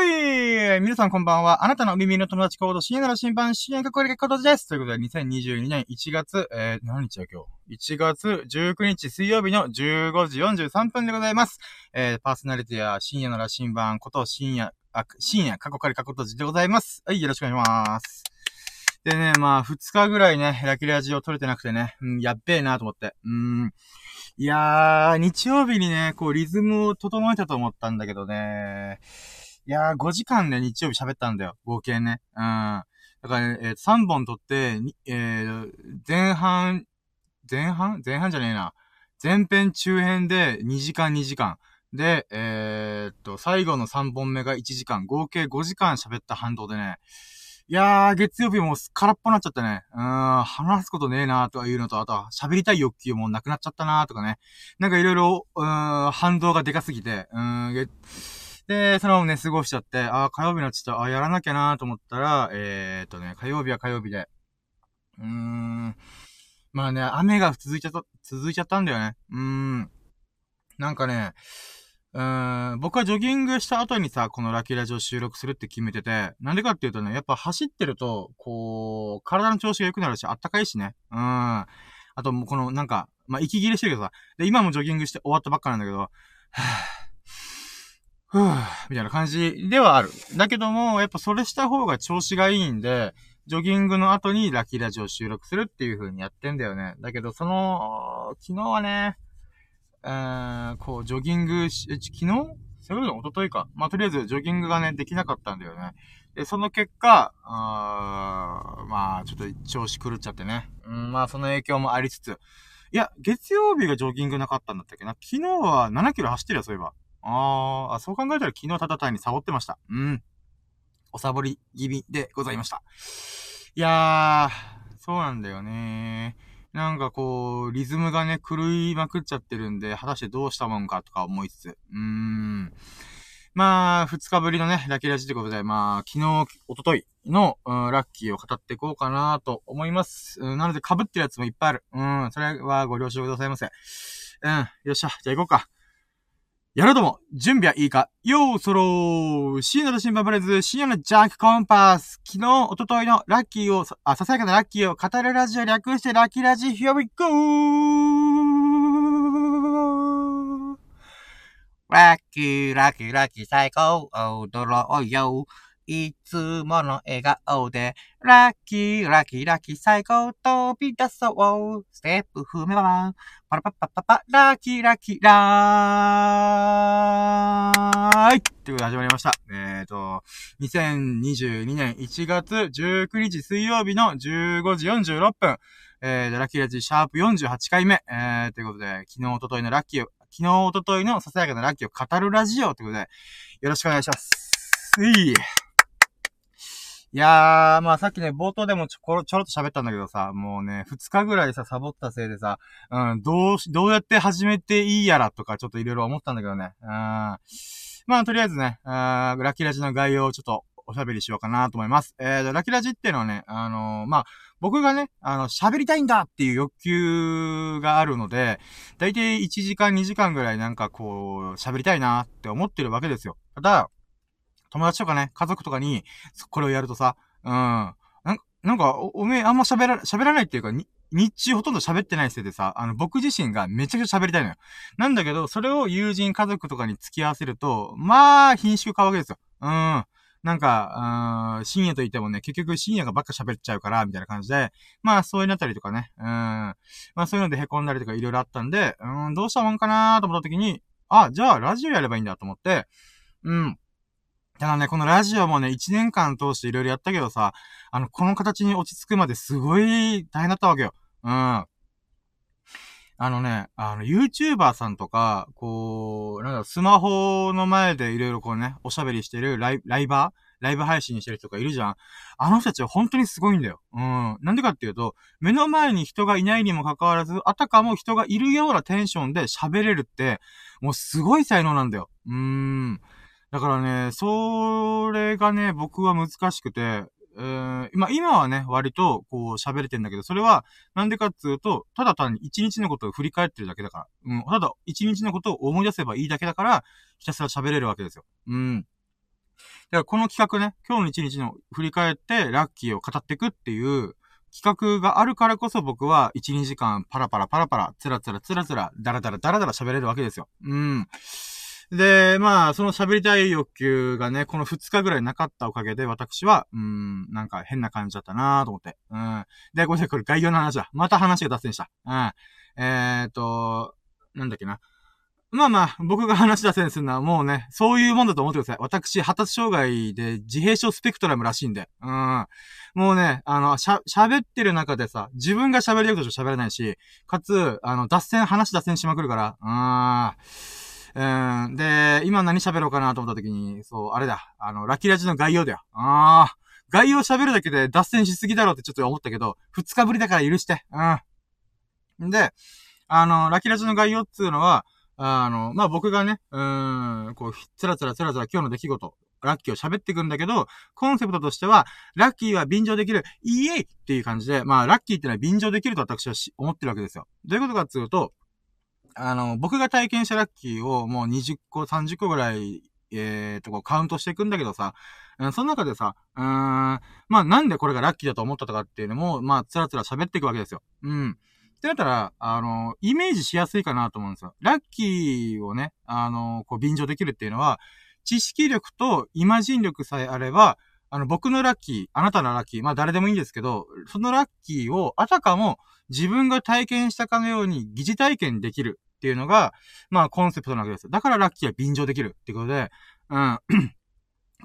おい皆さんこんばんは。あなたの耳の友達コード、深夜の新版、深夜かこれことです。ということで、2022年1月、えー、何日だ今日 ?1 月19日水曜日の15時43分でございます。えー、パーソナリティや深夜の羅針盤こと、深夜、あ、深夜、過去仮過去閉じでございます。はい、よろしくお願いします。でね、まあ、2日ぐらいね、ラキラジを撮れてなくてね、うん、やっべえなと思って。うん。いやー、日曜日にね、こう、リズムを整えたと思ったんだけどね。いやー、5時間で日曜日喋ったんだよ。合計ね。うん。だからね、えー、3本撮って、えー、前半、前半？前半じゃねえな。前編中編で2時間2時間。で、えー、っと、最後の3本目が1時間。合計5時間喋った反動でね。いやー、月曜日も空っぽになっちゃったね。うーん、話すことねえなーとかいうのと、あとは喋りたい欲求もなくなっちゃったなーとかね。なんかいろいろ、うーん、反動がでかすぎて、うーん、で、そのままね、過ごしちゃって、あー、火曜日のちょっと、あやらなきゃなと思ったら、えー、っとね、火曜日は火曜日で、うーん、まあね、雨が続いちゃった、続いちゃったんだよね。うーん。なんかね、うーん、僕はジョギングした後にさ、このラッキーラジオ収録するって決めてて、なんでかっていうとね、やっぱ走ってると、こう、体の調子が良くなるし、あったかいしね。うん。あと、もうこの、なんか、まあ、息切れしてるけどさ、で、今もジョギングして終わったばっかなんだけど、はぁ、ふぅ、みたいな感じではある。だけども、やっぱそれした方が調子がいいんで、ジョギングの後にラッキーラジオ収録するっていう風にやってんだよね。だけど、その、昨日はね、えー、こう、ジョギングし、昨日？それの一昨日か。まあ、とりあえず、ジョギングがね、できなかったんだよね。で、その結果、あまあ、ちょっと調子狂っちゃってね。うん、まあ、その影響もありつつ。いや、月曜日がジョギングなかったんだったっけな？昨日は7キロ走ってるよ、そういえば。ああ、そう考えたら昨日ただ単にサボってました。うん。おサボり気味でございました。いやー、そうなんだよね。なんかこう、リズムがね、狂いまくっちゃってるんで、果たしてどうしたもんかとか思いつつ。うーん。まあ、二日ぶりのね、ラッキーラジということで、まあ、昨日、おとといの、うん、ラッキーを語っていこうかなと思います。うん、なので被ってるやつもいっぱいある。うん、それはご了承くださいませ。うん、よっしゃ、じゃあ行こうか。やろうとも、準備はいいかようそろー深夜の新聞ブレズ、深夜のジャンクコンパス。昨日、おとといのラッキーを、あ、ささやかなラッキーを語るラジオ略してラッキーラジ、Here we go! ラッキー、ラッキー、ラッキー、最高、踊ろうよ。いつもの笑顔で、ラッキー、ラッキー、ラッキー、最高、飛び出そう。ステップ踏めば、パラパッパッパパ、ラッキー、ラッキー、ラーイということで始まりました。えっ、ー、と、2022年1月19日水曜日の15時46分、えー、ラッキーラッジシャープ48回目、えー、ということで、昨日、おとといのラッキーを、昨日、おとといのささやかなラッキーを語るラジオということで、よろしくお願いします。いい。いやー、まあさっきね、冒頭でもちょこちょろっと喋ったんだけどさ、もうね、二日ぐらいさ、サボったせいでさ、うん、どうし、どうやって始めていいやらとか、ちょっといろいろ思ったんだけどね。うん。まあ、とりあえずね、ラッキーラジの概要をちょっとおしゃべりしようかなと思います。えー、ラッキーラジっていうのはね、あのー、まあ、僕がね、あの、喋りたいんだっていう欲求があるので、だいたい1時間2時間ぐらいなんかこう、喋りたいなって思ってるわけですよ。ただ、友達とかね、家族とかに、これをやるとさ、うん。なんなんか、お、おめえあんま喋ら、喋らないっていうか、日中ほとんど喋ってないせいでさ、あの、僕自身がめちゃくちゃ喋りたいのよ。なんだけど、それを友人、家族とかに付き合わせると、まあ、品種買うわけですよ。うん。なんか、うん、深夜と言ってもね、結局深夜がばっか喋っちゃうから、みたいな感じで、まあ、そういうなったりとかね、うん。まあ、そういうので凹んだりとかいろいろあったんで、うん、どうしたもんかなと思った時に、あ、じゃあ、ラジオやればいいんだと思って、うん。ただね、このラジオもね、1年間通していろいろやったけどさ、あの、この形に落ち着くまですごい大変だったわけよ。うん。あのね、あの、YouTuber さんとか、こう、なんだスマホの前でいろいろこうね、おしゃべりしてるライライバー？ライブ配信してる人がいるじゃん。あの人たちは本当にすごいんだよ。うん。なんでかっていうと、目の前に人がいないにもかかわらず、あたかも人がいるようなテンションで喋れるって、もうすごい才能なんだよ。うーん。だからね、それがね、僕は難しくて、えー、まあ、今はね、割と、こう、喋れてんだけど、それは、なんでかっていうと、ただ単に一日のことを振り返ってるだけだから。うん、ただ、一日のことを思い出せばいいだけだから、ひたすら喋れるわけですよ。うん。からこの企画ね、今日の一日の振り返ってラッキーを語っていくっていう企画があるからこそ僕は1、2時間パラパラパラパラ、つらつらつらつら、だらだらだらだら喋れるわけですよ。うん。で、まあ、その喋りたい欲求がね、この2日ぐらいなかったおかげで、私は、うん、なんか変な感じだったなと思って。うん。で、ごめんなさい、これ概要の話だ。また話が脱線した。うん。えー、っと、なんだっけな。まあまあ、僕が話し出せんするのはもうね、そういうもんだと思ってください。私、発達障害で自閉症スペクトラムらしいんで。うん。もうね、あの、しゃ、喋ってる中でさ、自分が喋りよくとしか喋れないし、かつ、あの、脱線、話脱線しまくるから、うん。うん。で、今何喋ろうかなと思った時に、そう、あれだ。あの、ラッキーラジの概要だよ。ああ。概要喋るだけで脱線しすぎだろうってちょっと思ったけど、二日ぶりだから許して。うん。で、あの、ラッキーラジの概要っていうのは、あの、まあ、僕がね、うん、こう、つらつらつらつら今日の出来事、ラッキーを喋っていくんだけど、コンセプトとしては、ラッキーは便乗できる、イエイっていう感じで、まあ、ラッキーってのは便乗できると私は思ってるわけですよ。どういうことかっていうと、あの、僕が体験したラッキーをもう20個、30個ぐらい、えーと、こうカウントしていくんだけどさ、うん、その中でさ、うーん、まあ、なんでこれがラッキーだと思ったとかっていうのも、まあ、つらつら喋っていくわけですよ。うん。ってなったら、あの、イメージしやすいかなと思うんですよ。ラッキーをね、あの、こう、便乗できるっていうのは、知識力とイマジン力さえあれば、あの、僕のラッキー、あなたのラッキー、まあ誰でもいいんですけど、そのラッキーをあたかも自分が体験したかのように疑似体験できるっていうのが、まあコンセプトなわけです。だからラッキーは便乗できるってことで、うん。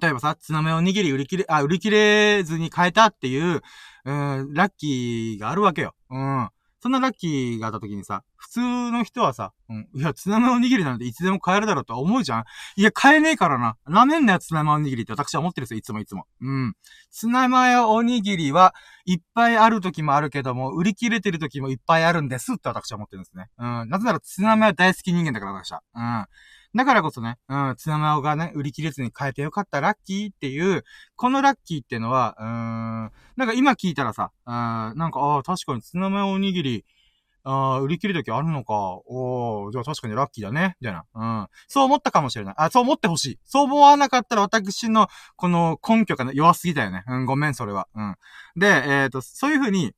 例えばさ、ツナメを握り売り切れ、あ、売り切れずに変えたっていう、うん、ラッキーがあるわけよ。うん。そんなラッキーがあった時にさ、普通の人はさ、うん、いや、ツナマおにぎりなんていつでも買えるだろうと思うじゃんいや、買えねえからな。なめんなよ、ツナマおにぎりって私は思ってるんですよ、いつもいつも。うん。ツナマヨおにぎりはいっぱいある時もあるけども、売り切れてる時もいっぱいあるんですって私は思ってるんですね。うん。なぜならツナマヨ大好き人間だから私は。うん。だからこそね、うん、ツナマヨがね、売り切れずに変えてよかったラッキーっていう、このラッキーっていうのは、うーん、なんか今聞いたらさ、うん、なんか、ああ、確かにツナマヨおにぎり、ああ、売り切る時あるのか。おー、じゃあ確かにラッキーだね。みたいな。うん。そう思ったかもしれない。あ、そう思ってほしい。そう思わなかったら私の、この根拠が弱すぎたよね。うん、ごめん、それは。うん。で、えっ、ー、と、そういうふうに、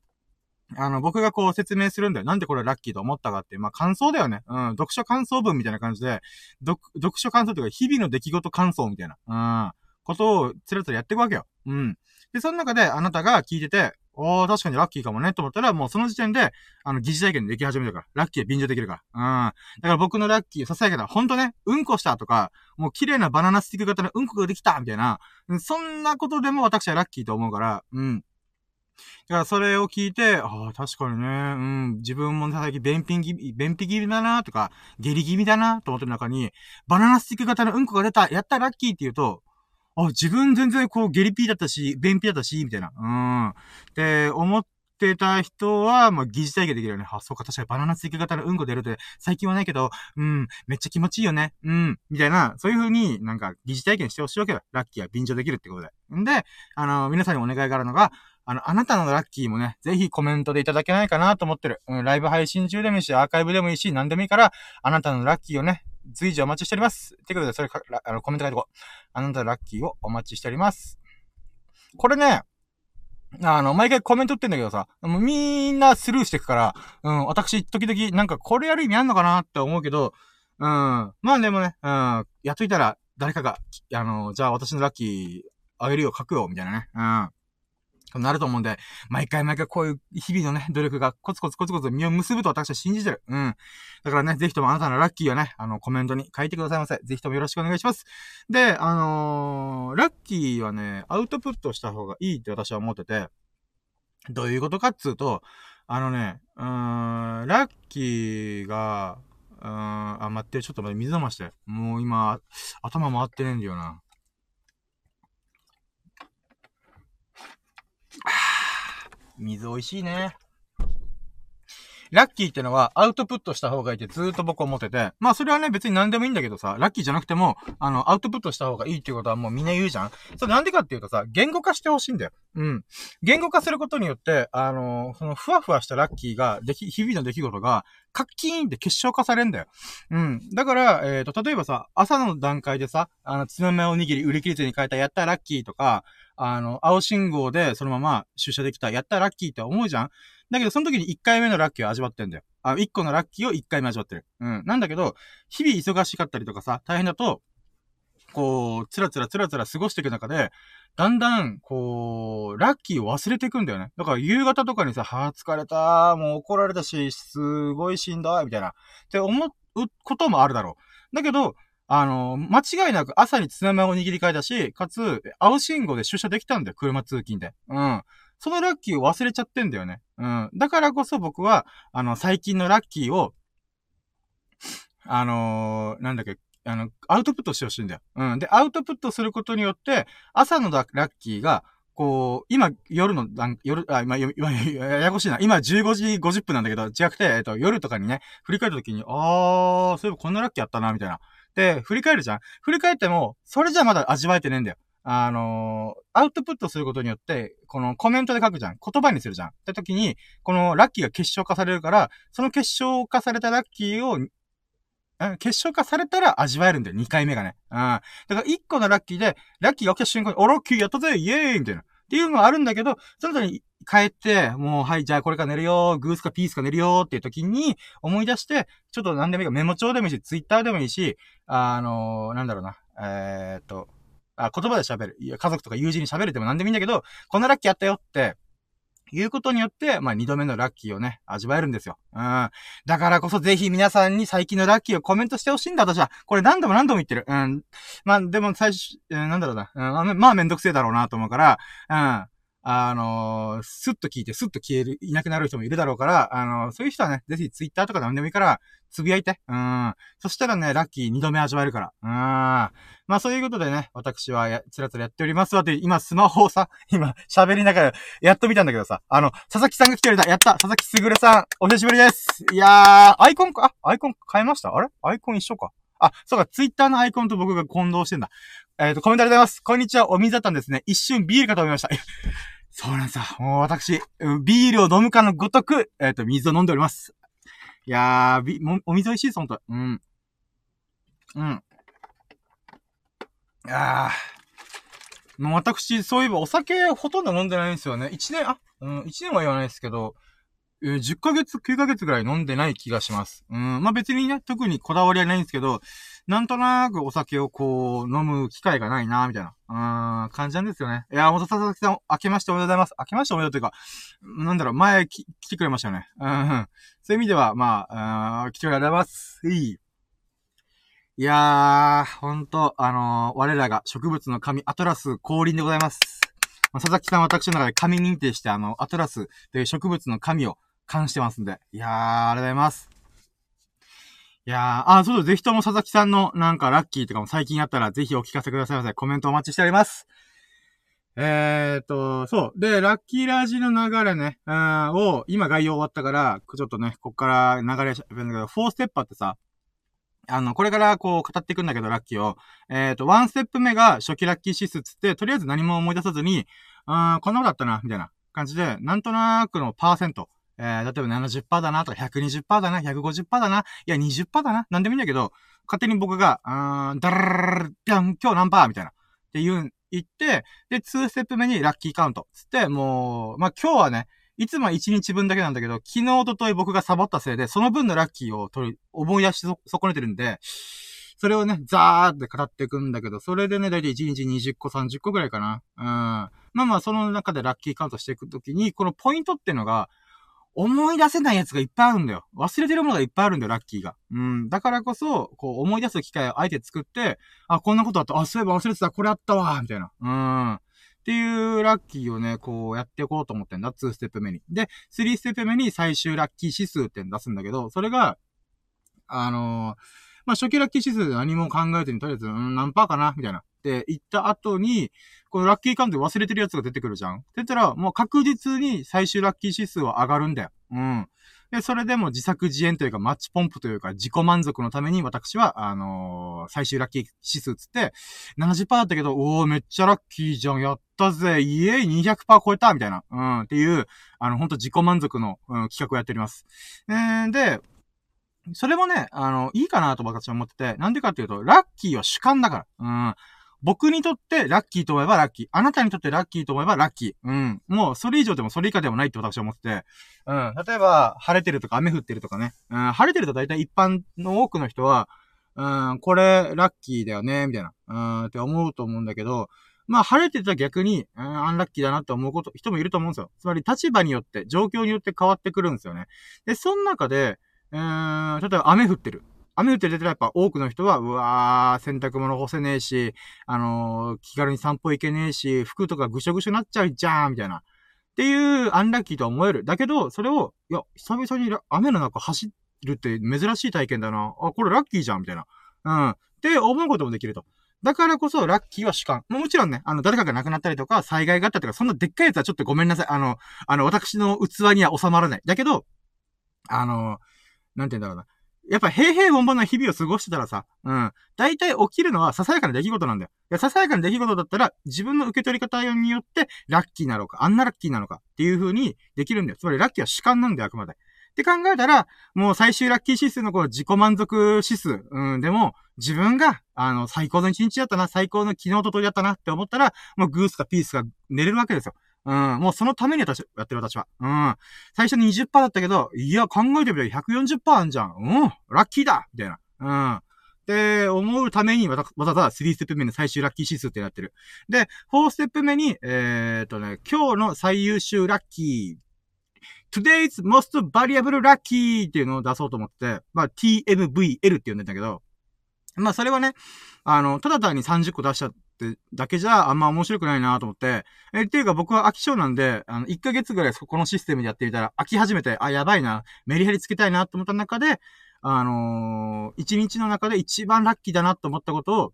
あの、僕がこう説明するんだよ。なんでこれラッキーと思ったかっていう。まあ、感想だよね。うん。読書感想文みたいな感じで、読、読書感想というか、日々の出来事感想みたいな。うん。ことを、つらつらやっていくわけよ。うん。で、その中で、あなたが聞いてて、おー、確かにラッキーかもね、と思ったら、もうその時点で、あの、疑似体験でき始めたから。ラッキーは便乗できるから。うん。だから僕のラッキー、ささやけたほんとね、うんこしたとか、もう綺麗なバナナスティック型のうんこができたみたいな、そんなことでも私はラッキーと思うから、うん。だからそれを聞いて、ああ、確かにね、うん、自分も最近便秘気味、便秘気味だなとか、下痢気味だなと思ってる中に、バナナスティック型のうんこが出た、やったラッキーって言うと、あ、自分全然こう、ゲリピーだったし、便秘だったし、みたいな。うん。って思ってた人は、まあ、疑似体験できるよね。あ、そうか、確かにバナナスイカ型のうんこ出るって、最近はないけど、うん、めっちゃ気持ちいいよね。うん、みたいな、そういう風になんか疑似体験してほしいわけだ。ラッキーは便乗できるってことで。んで、あの、皆さんにお願いがあるのが、あの、あなたのラッキーもね、ぜひコメントでいただけないかなと思ってる。うん、ライブ配信中でもいいし、アーカイブでもいいし、何でもいいから、あなたのラッキーをね、随時お待ちしております。ってことで、それか、あの、コメント書いておこう。あなたのラッキーをお待ちしております。これね、あの、毎回コメント打ってんだけどさ、もうみんなスルーしてくから、うん、私、時々、なんかこれやる意味あんのかなって思うけど、うん、まあでもね、うん、やっといたら、誰かが、あの、じゃあ私のラッキー、あげるよ、書くよ、みたいなね。うん。なると思うんで、毎回毎回こういう日々のね、努力がコツコツコツコツ実を結ぶと私は信じてる。うん。だからね、ぜひともあなたのラッキーをね、あの、コメントに書いてくださいませ。ぜひともよろしくお願いします。で、あのー、ラッキーはね、アウトプットした方がいいって私は思ってて、どういうことかっつうと、あのね、うーん、ラッキーが、うーん、あ、待って、ちょっと待って、水飲まして。もう今、頭回ってねえんだよな。水美味しいね。ラッキーってのはアウトプットした方がいいってずーっと僕思ってて、まあそれはね別に何でもいいんだけどさ、ラッキーじゃなくても、あの、アウトプットした方がいいっていうことはもうみんな言うじゃんそれなんでかっていうとさ、言語化してほしいんだよ。うん。言語化することによって、あの、そのふわふわしたラッキーが、でき、日々の出来事が、カッキーンって結晶化されんだよ。うん。だから、えっ、ー、と、例えばさ、朝の段階でさ、あの、つめめおにぎり売り切れずに変えたやったラッキーとか、あの、青信号でそのまま出社できた、やったラッキーって思うじゃんだけど、その時に1回目のラッキーを味わってんだよ。あ、1個のラッキーを1回目味わってる。うん。なんだけど、日々忙しかったりとかさ、大変だと、こう、つらつらつらつら過ごしていく中で、だんだん、こう、ラッキーを忘れていくんだよね。だから夕方とかにさ、はぁ、疲れた、もう怒られたし、すごいしんどい、みたいな。って思うこともあるだろう。だけど、あの、間違いなく朝に津波を握り替えたし、かつ、青信号で出社できたんだよ、車通勤で。うん。そのラッキーを忘れちゃってんだよね。うん。だからこそ僕は、あの、最近のラッキーを、あのー、なんだっけ、あの、アウトプットしてほしいんだよ。うん。で、アウトプットすることによって、朝のラッキーが、こう、今、夜の、夜、あ、今、今、ややこしいな。今、15時50分なんだけど、違くて、えっと、夜とかにね、振り返った時に、あー、そういえばこんなラッキーあったな、みたいな。で、振り返るじゃん振り返っても、それじゃまだ味わえてねえんだよ。あのー、アウトプットすることによって、このコメントで書くじゃん。言葉にするじゃん。って時に、このラッキーが結晶化されるから、その結晶化されたラッキーを、結晶化されたら味わえるんだよ。2回目がね。うん。だから1個のラッキーで、ラッキーが起きた瞬間に、おラッキーやったぜイエーイみたいな。っていうのはあるんだけど、その時に帰って、もう、はい、じゃあこれから寝るよグースかピースか寝るよっていう時に思い出して、ちょっと何でもいいか、メモ帳でもいいし、ツイッターでもいいし、あのー、なんだろうな、えー、っと、あ、言葉で喋る。いや、家族とか友人に喋るでも何でもいいんだけど、こんなラッキーあったよって、いうことによって、まあ、二度目のラッキーをね、味わえるんですよ。うん。だからこそぜひ皆さんに最近のラッキーをコメントしてほしいんだ、私は。これ何度も何度も言ってる。うん。まあ、でも最初、えー、なんだろうな。うん、まあ、めんどくせえだろうなと思うから、うん。あのー、スッと聞いてスッと消える、いなくなる人もいるだろうから、あの、そういう人はね、ぜひツイッターとか何でもいいから、つぶやいて。うん。そしたらね、ラッキー二度目味わえるから。うん。まあそういうことでね、私はや、つらつらやっておりますわって、今スマホをさ、今喋りながらやっと見たんだけどさ、あの、佐々木さんが来てるだ。やった佐々木すぐるさん、お久しぶりですいやー、アイコンか、あ、アイコン変えました？あれ？アイコン一緒か。あ、そうか、ツイッターのアイコンと僕が混同してんだ。えっ、ー、と、コメントありがとうございます。こんにちは、お水だったんですね。一瞬ビールかと思いました。そうなんですよ。もう私、ビールを飲むかのごとく、えっ、ー、と、水を飲んでおります。いやー、ビ、も、お水美味しいです、ほんと。うん。うん。あー。もう私、そういえばお酒ほとんど飲んでないんですよね。一年、あ、うん、一年は言わないですけど、えー、10ヶ月、9ヶ月ぐらい飲んでない気がします。うん、まあ別にね、特にこだわりはないんですけど、なんとなくお酒をこう、飲む機会がないな、みたいな、うん、感じなんですよね。いや、ほんと佐々木さん、明けましておめでとうございます。明けましておめでとうというか、なんだろう、前来てくれましたよね。うん、そういう意味では、まあ、うん、来てくれます。いい。いやー、ほんと、あのー、我らが植物の神、アトラス降臨でございます。佐々木さん私の中で神認定して、あの、アトラスという植物の神を感してますんで。いやー、ありがとうございます。いやー、あ、そうだ、ぜひとも佐々木さんのなんかラッキーとかも最近あったらぜひお聞かせくださいませ。コメントお待ちしております。えーと、そう。で、ラッキーラージの流れね、うん、を、今概要終わったから、ちょっとね、こっから流れしゃべるんだけど、4ステップあってさ、あの、これからこう語っていくんだけど、ラッキーを。えっ、ー、と、1ステップ目が初期ラッキー指数つって、とりあえず何も思い出さずに、うん、こんなことあったな、みたいな感じで、なんとなくのパーセント、えー、例えば70%だなとか120%だな、150%だな、いや20%だな、なんでもいいんだけど、勝手に僕が、うーん、ダラララぴゃん、今日何パーみたいな。って言う、言って、で、2ステップ目にラッキーカウント。つって、もう、まあ、今日はね、いつも1日分だけなんだけど、昨日、おととい僕がサボったせいで、その分のラッキーを取り、思い出し損ねてるんで、それをね、ザーって語っていくんだけど、それでね、だいたい1日20個、30個ぐらいかな。うん。まあまあ、その中でラッキーカウントしていくときに、このポイントっていうのが、思い出せないやつがいっぱいあるんだよ。忘れてるものがいっぱいあるんだよ、ラッキーが。うん。だからこそ、こう、思い出す機会をあえて作って、あ、こんなことあった。あ、そういえば忘れてた。これあったわ。みたいな。うん。っていうラッキーをね、こうやっていこうと思ってんだ。2ステップ目に。で、3ステップ目に最終ラッキー指数って出すんだけど、それが、あのー、まあ、初期ラッキー指数で何も考えずに、とりあえず、うん、何パーかな？みたいな。って言った後に、このラッキーカウント忘れてるやつが出てくるじゃんって言ったら、もう確実に最終ラッキー指数は上がるんだよ。うん。で、それでも自作自演というか、マッチポンプというか、自己満足のために私は、あのー、最終ラッキー指数つって、70%だったけど、おー、めっちゃラッキーじゃん、やったぜ、イエイ200%超えたみたいな、うん、っていう、あの、ほんと自己満足の、うん、企画をやっております。えー、で、それもね、あの、いいかなと私は思ってて、なんでかっていうと、ラッキーは主観だから。うん。僕にとってラッキーと思えばラッキー。あなたにとってラッキーと思えばラッキー。うん。もう、それ以上でもそれ以下でもないって私は思ってて。うん。例えば、晴れてるとか雨降ってるとかね。うん。晴れてると大体一般の多くの人は、うん、これ、ラッキーだよね、みたいな。うん、って思うと思うんだけど、まあ、晴れてたら逆に、うん、アンラッキーだなって思うこと、人もいると思うんですよ。つまり、立場によって、状況によって変わってくるんですよね。で、その中で、うん、例えば雨降ってる。雨降って出てらやっぱ多くの人は、うわー、洗濯物干せねえし、あのー、気軽に散歩行けねえし、服とかぐしょぐしょになっちゃうじゃーん、みたいな。っていうアンラッキーとは思える。だけど、それを、いや、久々に雨の中走るって珍しい体験だな。あ、これラッキーじゃん、みたいな。うん。って思うこともできると。だからこそ、ラッキーは主観。もちろんね、あの、誰かが亡くなったりとか、災害があったとか、そんなでっかいやつはちょっとごめんなさい。あの、あの、私の器には収まらない。だけど、あの、なんて言うんだろうな。やっぱ平平凡凡な日々を過ごしてたらさ、うん。大体起きるのはささやかな出来事なんだよ。いや、ささやかな出来事だったら、自分の受け取り方によって、ラッキーなのか、あんなラッキーなのかっていう風にできるんだよ。つまり、ラッキーは主観なんだよ、あくまで。って考えたら、もう最終ラッキー指数のこの自己満足指数、うん、でも、自分が、あの、最高の一日だったな、最高の昨日ととりだったなって思ったら、もうグースかピースか寝れるわけですよ。うん、もうそのために私、やってる私は。うん。最初に20%だったけど、いや、考えてみれば140%あんじゃん。うん、ラッキーだみたいな。うん。って思うために、わざわざ3ステップ目の最終ラッキー指数ってやってる。で、4ステップ目に、えー、っとね、今日の最優秀ラッキー。Today's most valuable lucky っていうのを出そうと思って、まあ、TMVL って呼んでんだけど、まあ、それはね、あの、ただ単に30個出しちゃっってだけじゃあんま面白くないなと思って、えっていうか僕は飽き性なんで、あの、1ヶ月ぐらいそこのシステムでやってみたら飽き始めて、あ、やばいな、メリヘリつけたいなと思った中で、あのー、1日の中で一番ラッキーだなと思ったことを、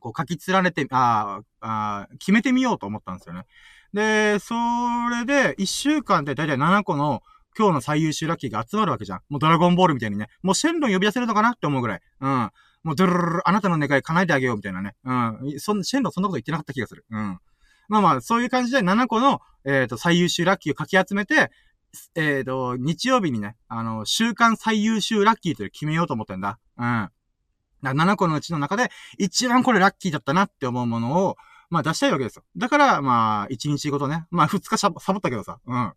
こう書き連ねて、ああ、決めてみようと思ったんですよね。で、それで、1週間でだいたい7個の今日の最優秀ラッキーが集まるわけじゃん。もうドラゴンボールみたいにね。もうシェンロン呼び出せるのかなって思うぐらい。うん。もうドゥルルル、あなたの願い叶えてあげようみたいなね。うん。そん、シェンロそんなこと言ってなかった気がする。うん。まあまあ、そういう感じで7個の、えっ、ー、と、最優秀ラッキーをかき集めて、えっ、ー、と、日曜日にね、あの、週間最優秀ラッキーという決めようと思ってんだ。うん。7個のうちの中で、一番これラッキーだったなって思うものを、まあ出したいわけですよ。だから、まあ、1日ごとね。まあ、2日サボったけどさ。うん。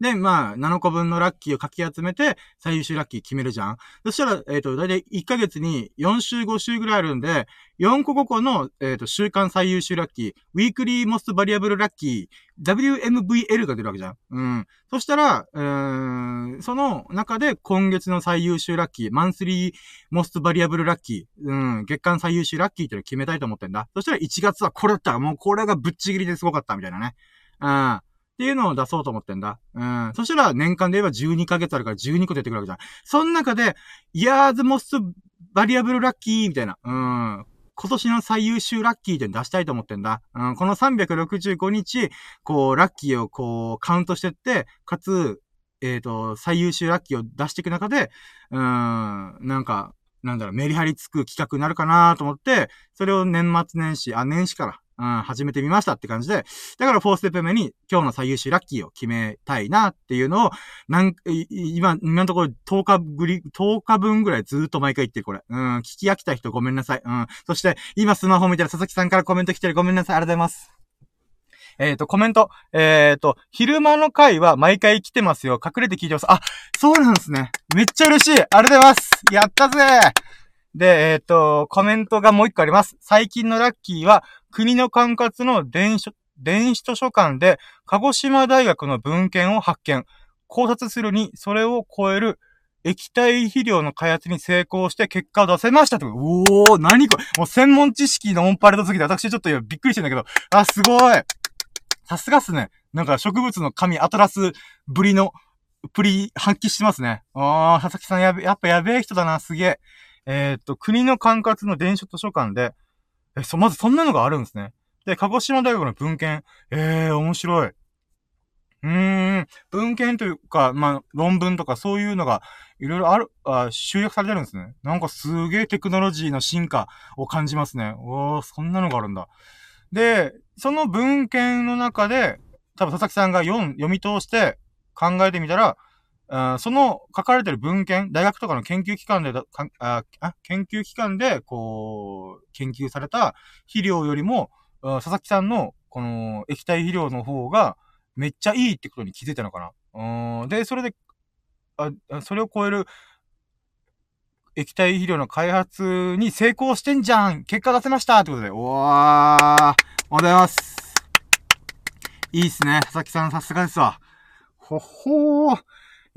で、まあ、7個分のラッキーをかき集めて、最優秀ラッキー決めるじゃん。そしたら、えっ、ー、と、だいたい1ヶ月に4週5週ぐらいあるんで、4個5個の、えっ、ー、と、週間最優秀ラッキー、ウィークリーモストバリアブルラッキー、WMVL が出るわけじゃん。うん。そしたら、うーん、その中で今月の最優秀ラッキー、マンスリーモストバリアブルラッキー、うん、月間最優秀ラッキーっていうのを決めたいと思ってんだ。そしたら1月はこれだったもうこれがぶっちぎりですごかったみたいなね。うん。っていうのを出そうと思ってんだ。うん。そしたら年間で言えば12ヶ月あるから12個出てくるわけじゃん。その中で、イヤーズモスバリアブルラッキーみたいな。うん。今年の最優秀ラッキーって出したいと思ってんだ。うん。この365日、こう、ラッキーをこう、カウントしてって、かつ、えっ、ー、と、最優秀ラッキーを出していく中で、うん、なんか、なんだろう、メリハリつく企画になるかなと思って、それを年末年始、あ、年始から、うん、始めてみましたって感じで、だから4ステップ目に今日の最優秀ラッキーを決めたいなっていうのを、なん、今、今のところ10日ぶり、10日分ぐらいずっと毎回言ってるこれ。うん、聞き飽きた人ごめんなさい。うん。そして、今スマホ見たら佐々木さんからコメント来てるごめんなさい。ありがとうございます。えっ、ー、と、コメント。えっ、ー、と、昼間の回は毎回来てますよ。隠れて聞いてます。あ、そうなんですね。めっちゃ嬉しい。ありがとうございます。やったぜで、えっ、ー、と、コメントがもう一個あります。最近のラッキーは、国の管轄の電子、電子図書館で、鹿児島大学の文献を発見。考察するに、それを超える液体肥料の開発に成功して結果を出せましたと。おー、何これもう専門知識のオンパレードすぎて私ちょっとびっくりしてんだけど。あ、すごいさすがっすね。なんか植物の神アトラスぶりの、プリ発揮してますね。あー、佐々木さんやべ、やっぱやべえ人だな、すげえ。えー、っと、国の管轄の電子図書館で、え、そ、まずそんなのがあるんですね。で、鹿児島大学の文献。えー、面白い。うーん、文献というか、まあ、論文とかそういうのが、いろいろある、あ集約されてるんですね。なんかすげえテクノロジーの進化を感じますね。おー、そんなのがあるんだ。で、その文献の中で、多分佐々木さんが読読み通して考えてみたら、あその書かれてる文献、大学とかの研究機関でだ、あ研究機関で、こう、研究された肥料よりも、佐々木さんの、この液体肥料の方が、めっちゃいいってことに気づいたのかな。うん。で、それで、あ、それを超える、液体肥料の開発に成功してんじゃん結果出せましたってことで、おわー、おはようございます。いいっすね。佐々木さんさすがですわ。ほほー。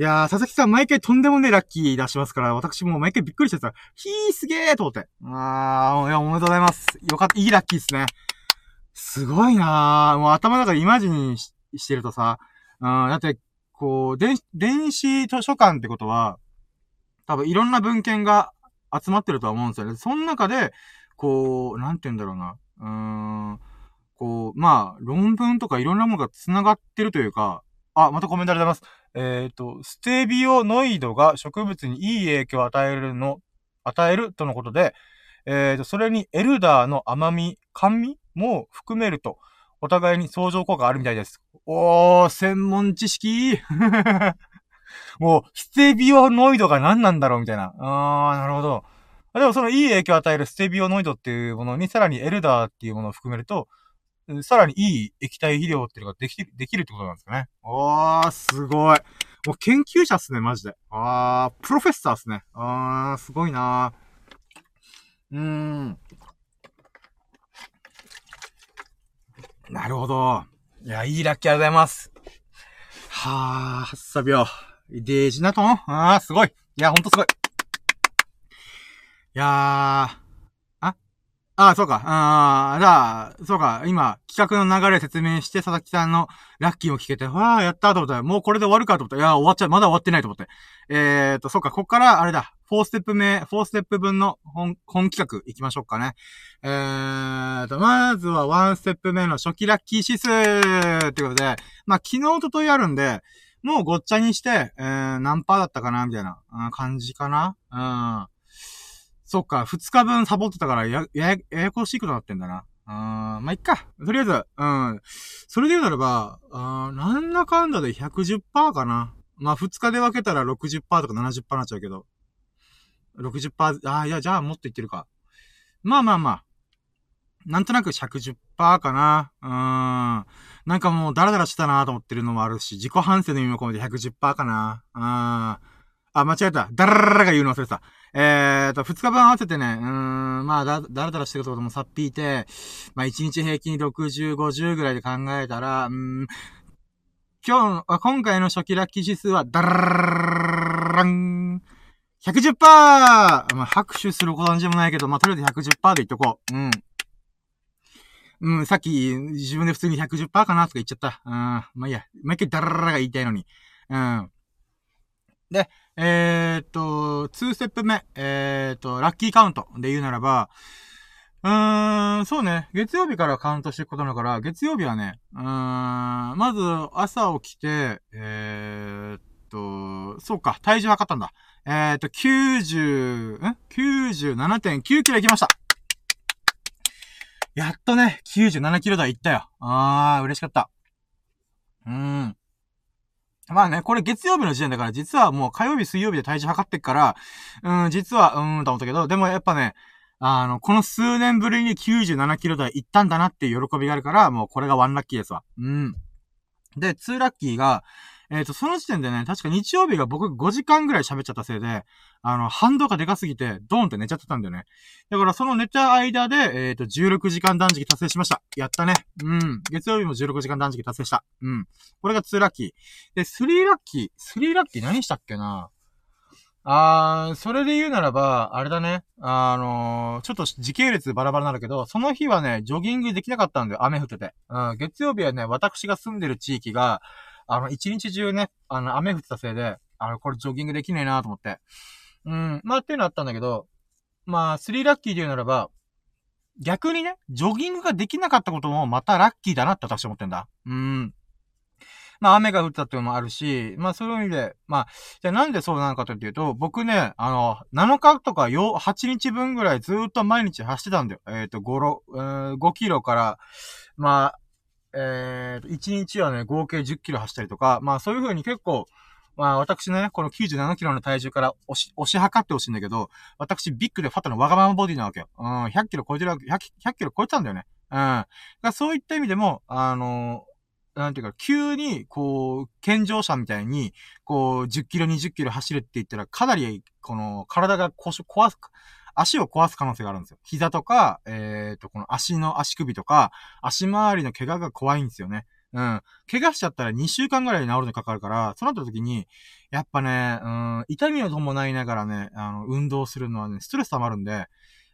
いやー、佐々木さん毎回とんでもねえラッキー出しますから、私も毎回びっくりしてた。ひーすげーと思って。あー、いや、おめでとうございます。よかった、いいラッキーっすね。すごいなー。もう頭の中でイマジンしてるとさ、うん、だって、こう、電、電子図書館ってことは、多分いろんな文献が集まってるとは思うんですよね。その中で、こう、なんて言うんだろうな。うーん、こう、まあ、論文とかいろんなものが繋がってるというか、あ、またコメントありがとうございます。えっ、ー、と、ステビオノイドが植物にいい影響を与えるの、与えるとのことで、えっ、ー、と、それにエルダーの甘み、甘味も含めると、お互いに相乗効果あるみたいです。おー、専門知識 もう、ステビオノイドが何なんだろうみたいな。あー、なるほど。でもそのいい影響を与えるステビオノイドっていうものにさらにエルダーっていうものを含めると、さらにいい液体肥料っていうのができる、できるってことなんですかね。おー、すごい。もう研究者っすね、マジで。あー、プロフェッサーっすね。あー、すごいなー。うーん。なるほど。いや、いいラッキーありがとうございます。はー、8秒。デージナトンあー、すごい。いや、ほんとすごい。いやー、ああ、そうか。ああ、じゃあ、そうか。今、企画の流れ説明して、佐々木さんのラッキーを聞けて、わあ、やったと思ったら、もうこれで終わるかと思ったら、いや、終わっちゃう。まだ終わってないと思って。えーと、そうか。こっから、あれだ。4ステップ目、4ステップ分の本、本企画行きましょうかね。えーと、まずは1ステップ目の初期ラッキー指数ってことで、まあ、昨日ととやるんで、もうごっちゃにして、えー、何パーだったかなみたいな、感じかなうん。そっか、二日分サボってたから、や、や、ややこしいことなってんだな。あー、まあ、いっか。とりあえず、うん。それで言うならば、あーなんだかんだで110%かな。まあ、二日で分けたら60%とか70%になっちゃうけど。60%、ああ、いや、じゃあもっと言ってるか。まあまあまあ。なんとなく110%かな。うーん。なんかもうダラダラしたなと思ってるのもあるし、自己反省の意味も込めて110%かな。あー。あ、間違えた。ダラララが言うの忘れてた。えーと、二日分合わせてね、うーん、まあ、だ、だらだらしてることもさっぴいて、まあ、一日平均60、50ぐらいで考えたら、うん、今日、今回の初期ラッキー指数は、ダララン !110%! まあ、拍手することなんでもないけど、まあ、とりあえず110%で言っとこう。うん。うん、さっき、自分で普通に110%かなとか言っちゃった。うん、まあいいや。毎回ダラララが言いたいのに。うん。で、えー、っと、2ステップ目、えー、っと、ラッキーカウントで言うならば、うーん、そうね。月曜日からカウントしていくことだから、月曜日はね、うーん、まず朝起きて、えー、っと、そうか、体重測ったんだ。えー、っと、90、ん ?97.9 キロいきました。やっとね、97キロ台いったよ。あー、嬉しかった。うーん。まあね、これ月曜日の時点だから、実はもう火曜日、水曜日で体重測ってっから、うん、実は、うーんと思ったけど、でもやっぱね、あの、この数年ぶりに97キロ台行ったんだなっていう喜びがあるから、もうこれがワンラッキーですわ。うん。で、ツーラッキーが、えっ、ー、と、その時点でね、確か日曜日が僕5時間ぐらい喋っちゃったせいで、あの、反動がでかすぎて、ドーンって寝ちゃってたんだよね。だからその寝た間で、えっ、ー、と、16時間断食達成しました。やったね。うん。月曜日も16時間断食達成した。うん。これが2ラッキー。で、3ラッキー。3ラッキー何したっけな？あー、それで言うならば、あれだね。あのー、ちょっと時系列バラバラなんだけど、その日はね、ジョギングできなかったんだよ。雨降ってて。うん。月曜日はね、私が住んでる地域が、あの、一日中ね、あの、雨降ってたせいで、あの、これジョギングできねえなと思って。うん、まあ、っていうのあったんだけど、まあ、スリーラッキーで言うならば、逆にね、ジョギングができなかったこともまたラッキーだなって私思ってんだ。うん。まあ雨が降ったっていうのもあるし、まあそういう意味で、まあ、じゃあなんでそうなのかというと、僕ね、あの、7日とか、8日分ぐらいずっと毎日走ってたんだよ。えっ、ー、と、5、5キロから、まあ、えー、1日はね、合計10キロ走ったりとか、まあそういう風に結構、まあ私ね、この97キロの体重から押し、押し測ってほしいんだけど、私ビッグでファットのわがままボディなわけよ。うん、100キロ超えてるわけ、100, 100キロ超えたんだよね。うん。そういった意味でも、あのなんていうか、急に、こう、健常者みたいに、こう、10キロ、20キロ走るって言ったら、かなり、この、体が、壊す、足を壊す可能性があるんですよ。膝とか、えっ、ー、と、この足の足首とか、足回りの怪我が怖いんですよね。うん。怪我しちゃったら2週間ぐらい治るのかかるから、そうなった時に、やっぱね、うん、痛みを伴いながらね、あの、運動するのはね、ストレス溜まるんで、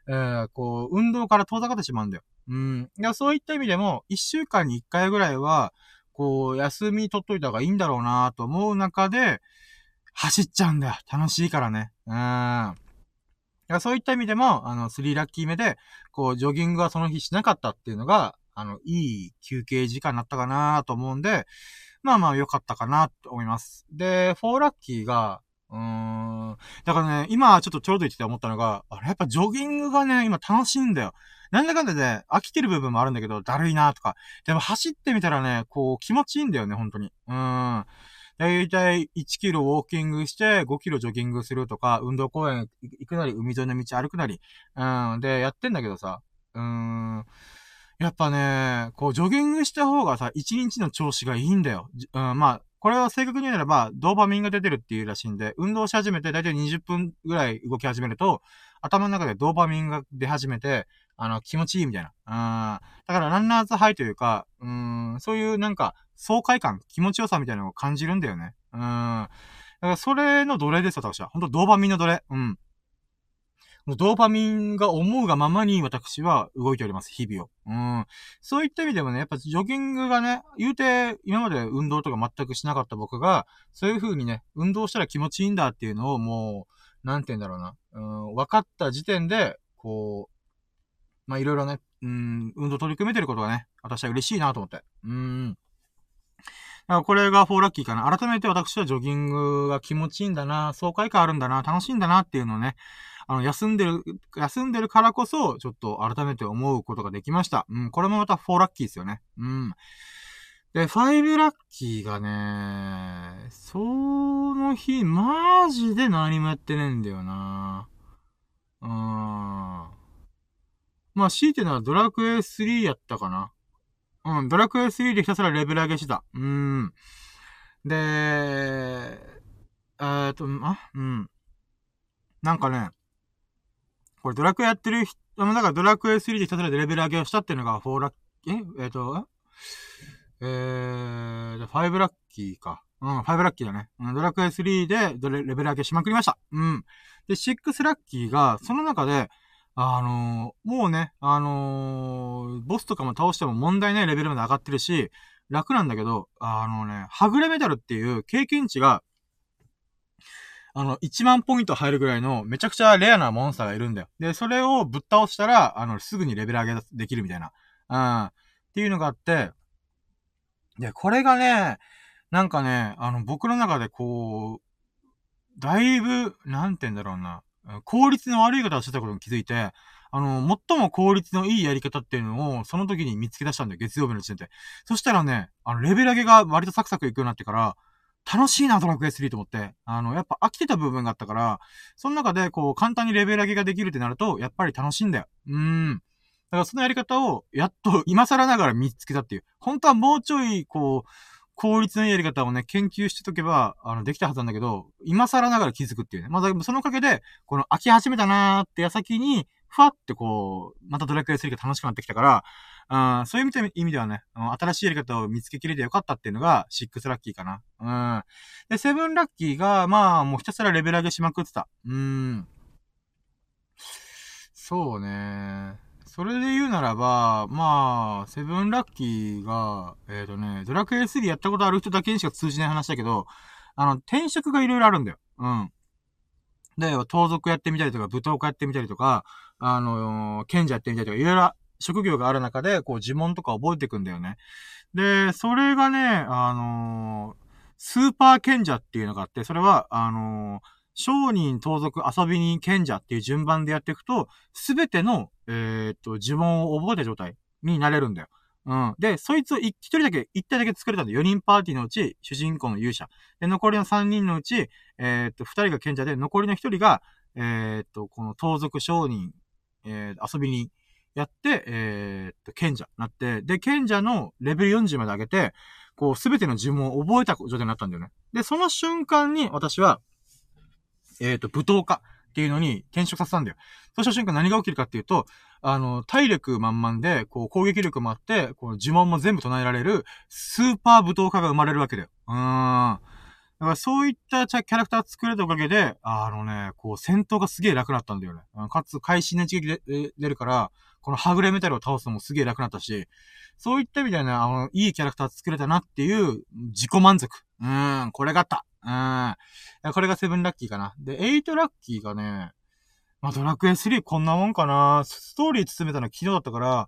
えー、こう、運動から遠ざかってしまうんだよ。うん。いや、そういった意味でも、一週間に一回ぐらいは、こう、休み取っといた方がいいんだろうなと思う中で、走っちゃうんだよ。楽しいからね。うん。やそういった意味でも、あの、スリーラッキー目で、こう、ジョギングはその日しなかったっていうのが、あの、いい休憩時間になったかなと思うんで、まあまあ良かったかなと思います。で、フォーラッキーが、うーん。だからね、今ちょっとちょうど言ってて思ったのが、あれやっぱジョギングがね、今楽しいんだよ。なんだかんだで飽きてる部分もあるんだけど、だるいなとか。でも走ってみたらね、こう気持ちいいんだよね、本当に。うーん。だいたい1キロウォーキングして5キロジョギングするとか、運動公園行くなり、海沿いの道歩くなり。うん。で、やってんだけどさ。うーん。やっぱね、こう、ジョギングした方がさ、1日の調子がいいんだよ。うん、まあ、これは正確に言うならば、ドーパミンが出てるっていうらしいんで、運動し始めてだいたい20分ぐらい動き始めると、頭の中でドーパミンが出始めて、あの、気持ちいいみたいな。うん。だからランナーズハイというか、うん、そういうなんか、爽快感、気持ちよさみたいなのを感じるんだよね。うん。だからそれの奴隷ですよ、私は。ほんとドーパミンの奴隷。うん。ドーパミンが思うがままに私は動いております、日々を。うん。そういった意味でもね、やっぱジョギングがね、言うて、今まで運動とか全くしなかった僕が、そういう風にね、運動したら気持ちいいんだっていうのをもう、なんて言うんだろうな。うん、分かった時点で、こう、まあ、いろいろね、うん、運動取り組めてることがね、私は嬉しいなと思って。うん。だからこれが4ラッキーかな。改めて私はジョギングが気持ちいいんだな、爽快感あるんだな、楽しいんだなっていうのをね、あの、休んでる、休んでるからこそ、ちょっと改めて思うことができました。うん、これもまた4ラッキーですよね。うん。で、5ラッキーがね、その日、マジで何もやってねえんだよな。うーん。まあ、強いてのはドラクエ3やったかな。うん、ドラクエ3でひたすらレベル上げしてた。うーん。で、え、っと、あ、うん。なんかね、これドラクエやってる人、だからドラクエ3でひたすらレベル上げをしたっていうのが4ラッキー、え、えっ、と、えー、5ラッキーか。うん、5ラッキーだね。うん、ドラクエ3でレベル上げしまくりました。うん。で、6ラッキーが、その中で、あのー、もうね、あのー、ボスとかも倒しても問題ないレベルまで上がってるし、楽なんだけど、あのね、はぐれメダルっていう経験値が、あの、1万ポイント入るぐらいのめちゃくちゃレアなモンスターがいるんだよ。で、それをぶっ倒したら、あの、すぐにレベル上げできるみたいな。うん。っていうのがあって、で、これがね、なんかね、あの、僕の中でこう、だいぶ、なんて言うんだろうな。効率の悪い方をしてたことに気づいて、あの、最も効率のいいやり方っていうのを、その時に見つけ出したんだよ、月曜日の時点で。そしたらね、あの、レベル上げが割とサクサクいくようになってから、楽しいな、ドラクエ3と思って。あの、やっぱ飽きてた部分があったから、その中で、こう、簡単にレベル上げができるってなると、やっぱり楽しいんだよ。うーん。だからそのやり方を、やっと、今更ながら見つけたっていう。本当はもうちょい、こう、効率のいいやり方をね、研究してとけば、あの、できたはずなんだけど、今更ながら気づくっていうね。まず、そのおかげで、この飽き始めたなーって矢先に、ふわってこう、またドラクエ3が楽しくなってきたから、うん、そういう意味ではね、新しいやり方を見つけきれてよかったっていうのが、6ラッキーかな。うん。で、7ラッキーが、まあ、もうひたすらレベル上げしまくってた。うん。そうね。それで言うならば、まあ、セブンラッキーが、えっ、ー、とね、ドラクエ3やったことある人だけにしか通じない話だけど、あの、転職がいろいろあるんだよ。うん。で、盗賊やってみたりとか、舞踏家やってみたりとか、あのー、賢者やってみたりとか、いろいろ職業がある中で、こう呪文とか覚えていくんだよね。で、それがね、あのー、スーパー賢者っていうのがあって、それは、あのー、商人、盗賊、遊び人、賢者っていう順番でやっていくと、すべての、えー、っと、呪文を覚えた状態になれるんだよ。うん。で、そいつを一人だけ、一体だけ作れたんで、4人パーティーのうち、主人公の勇者。で、残りの3人のうち、えー、っと、2人が賢者で、残りの1人が、えー、っと、この盗賊商人、えー、遊びにやって、えー、っと、賢者なって、で、賢者のレベル40まで上げて、こう、すべての呪文を覚えた状態になったんだよね。で、その瞬間に私は、えっ、と、舞踏家っていうのに転職させたんだよ。そした瞬間何が起きるかっていうと、あの、体力満々で、こう、攻撃力もあって、こう、呪文も全部唱えられる、スーパー舞踏家が生まれるわけだよ。うーん。だからそういったキャラクター作れたおかげで、あのね、こう戦闘がすげえ楽になったんだよね。かつ、会心の一撃で出るから、このはぐれメタルを倒すのもすげえ楽になったし、そういった意味ではね、あの、いいキャラクター作れたなっていう自己満足。うーん、これがあった。うん。これがセブンラッキーかな。で、エイトラッキーがね、まあ、ドラクエ3こんなもんかな。ストーリー進めたのは昨日だったから、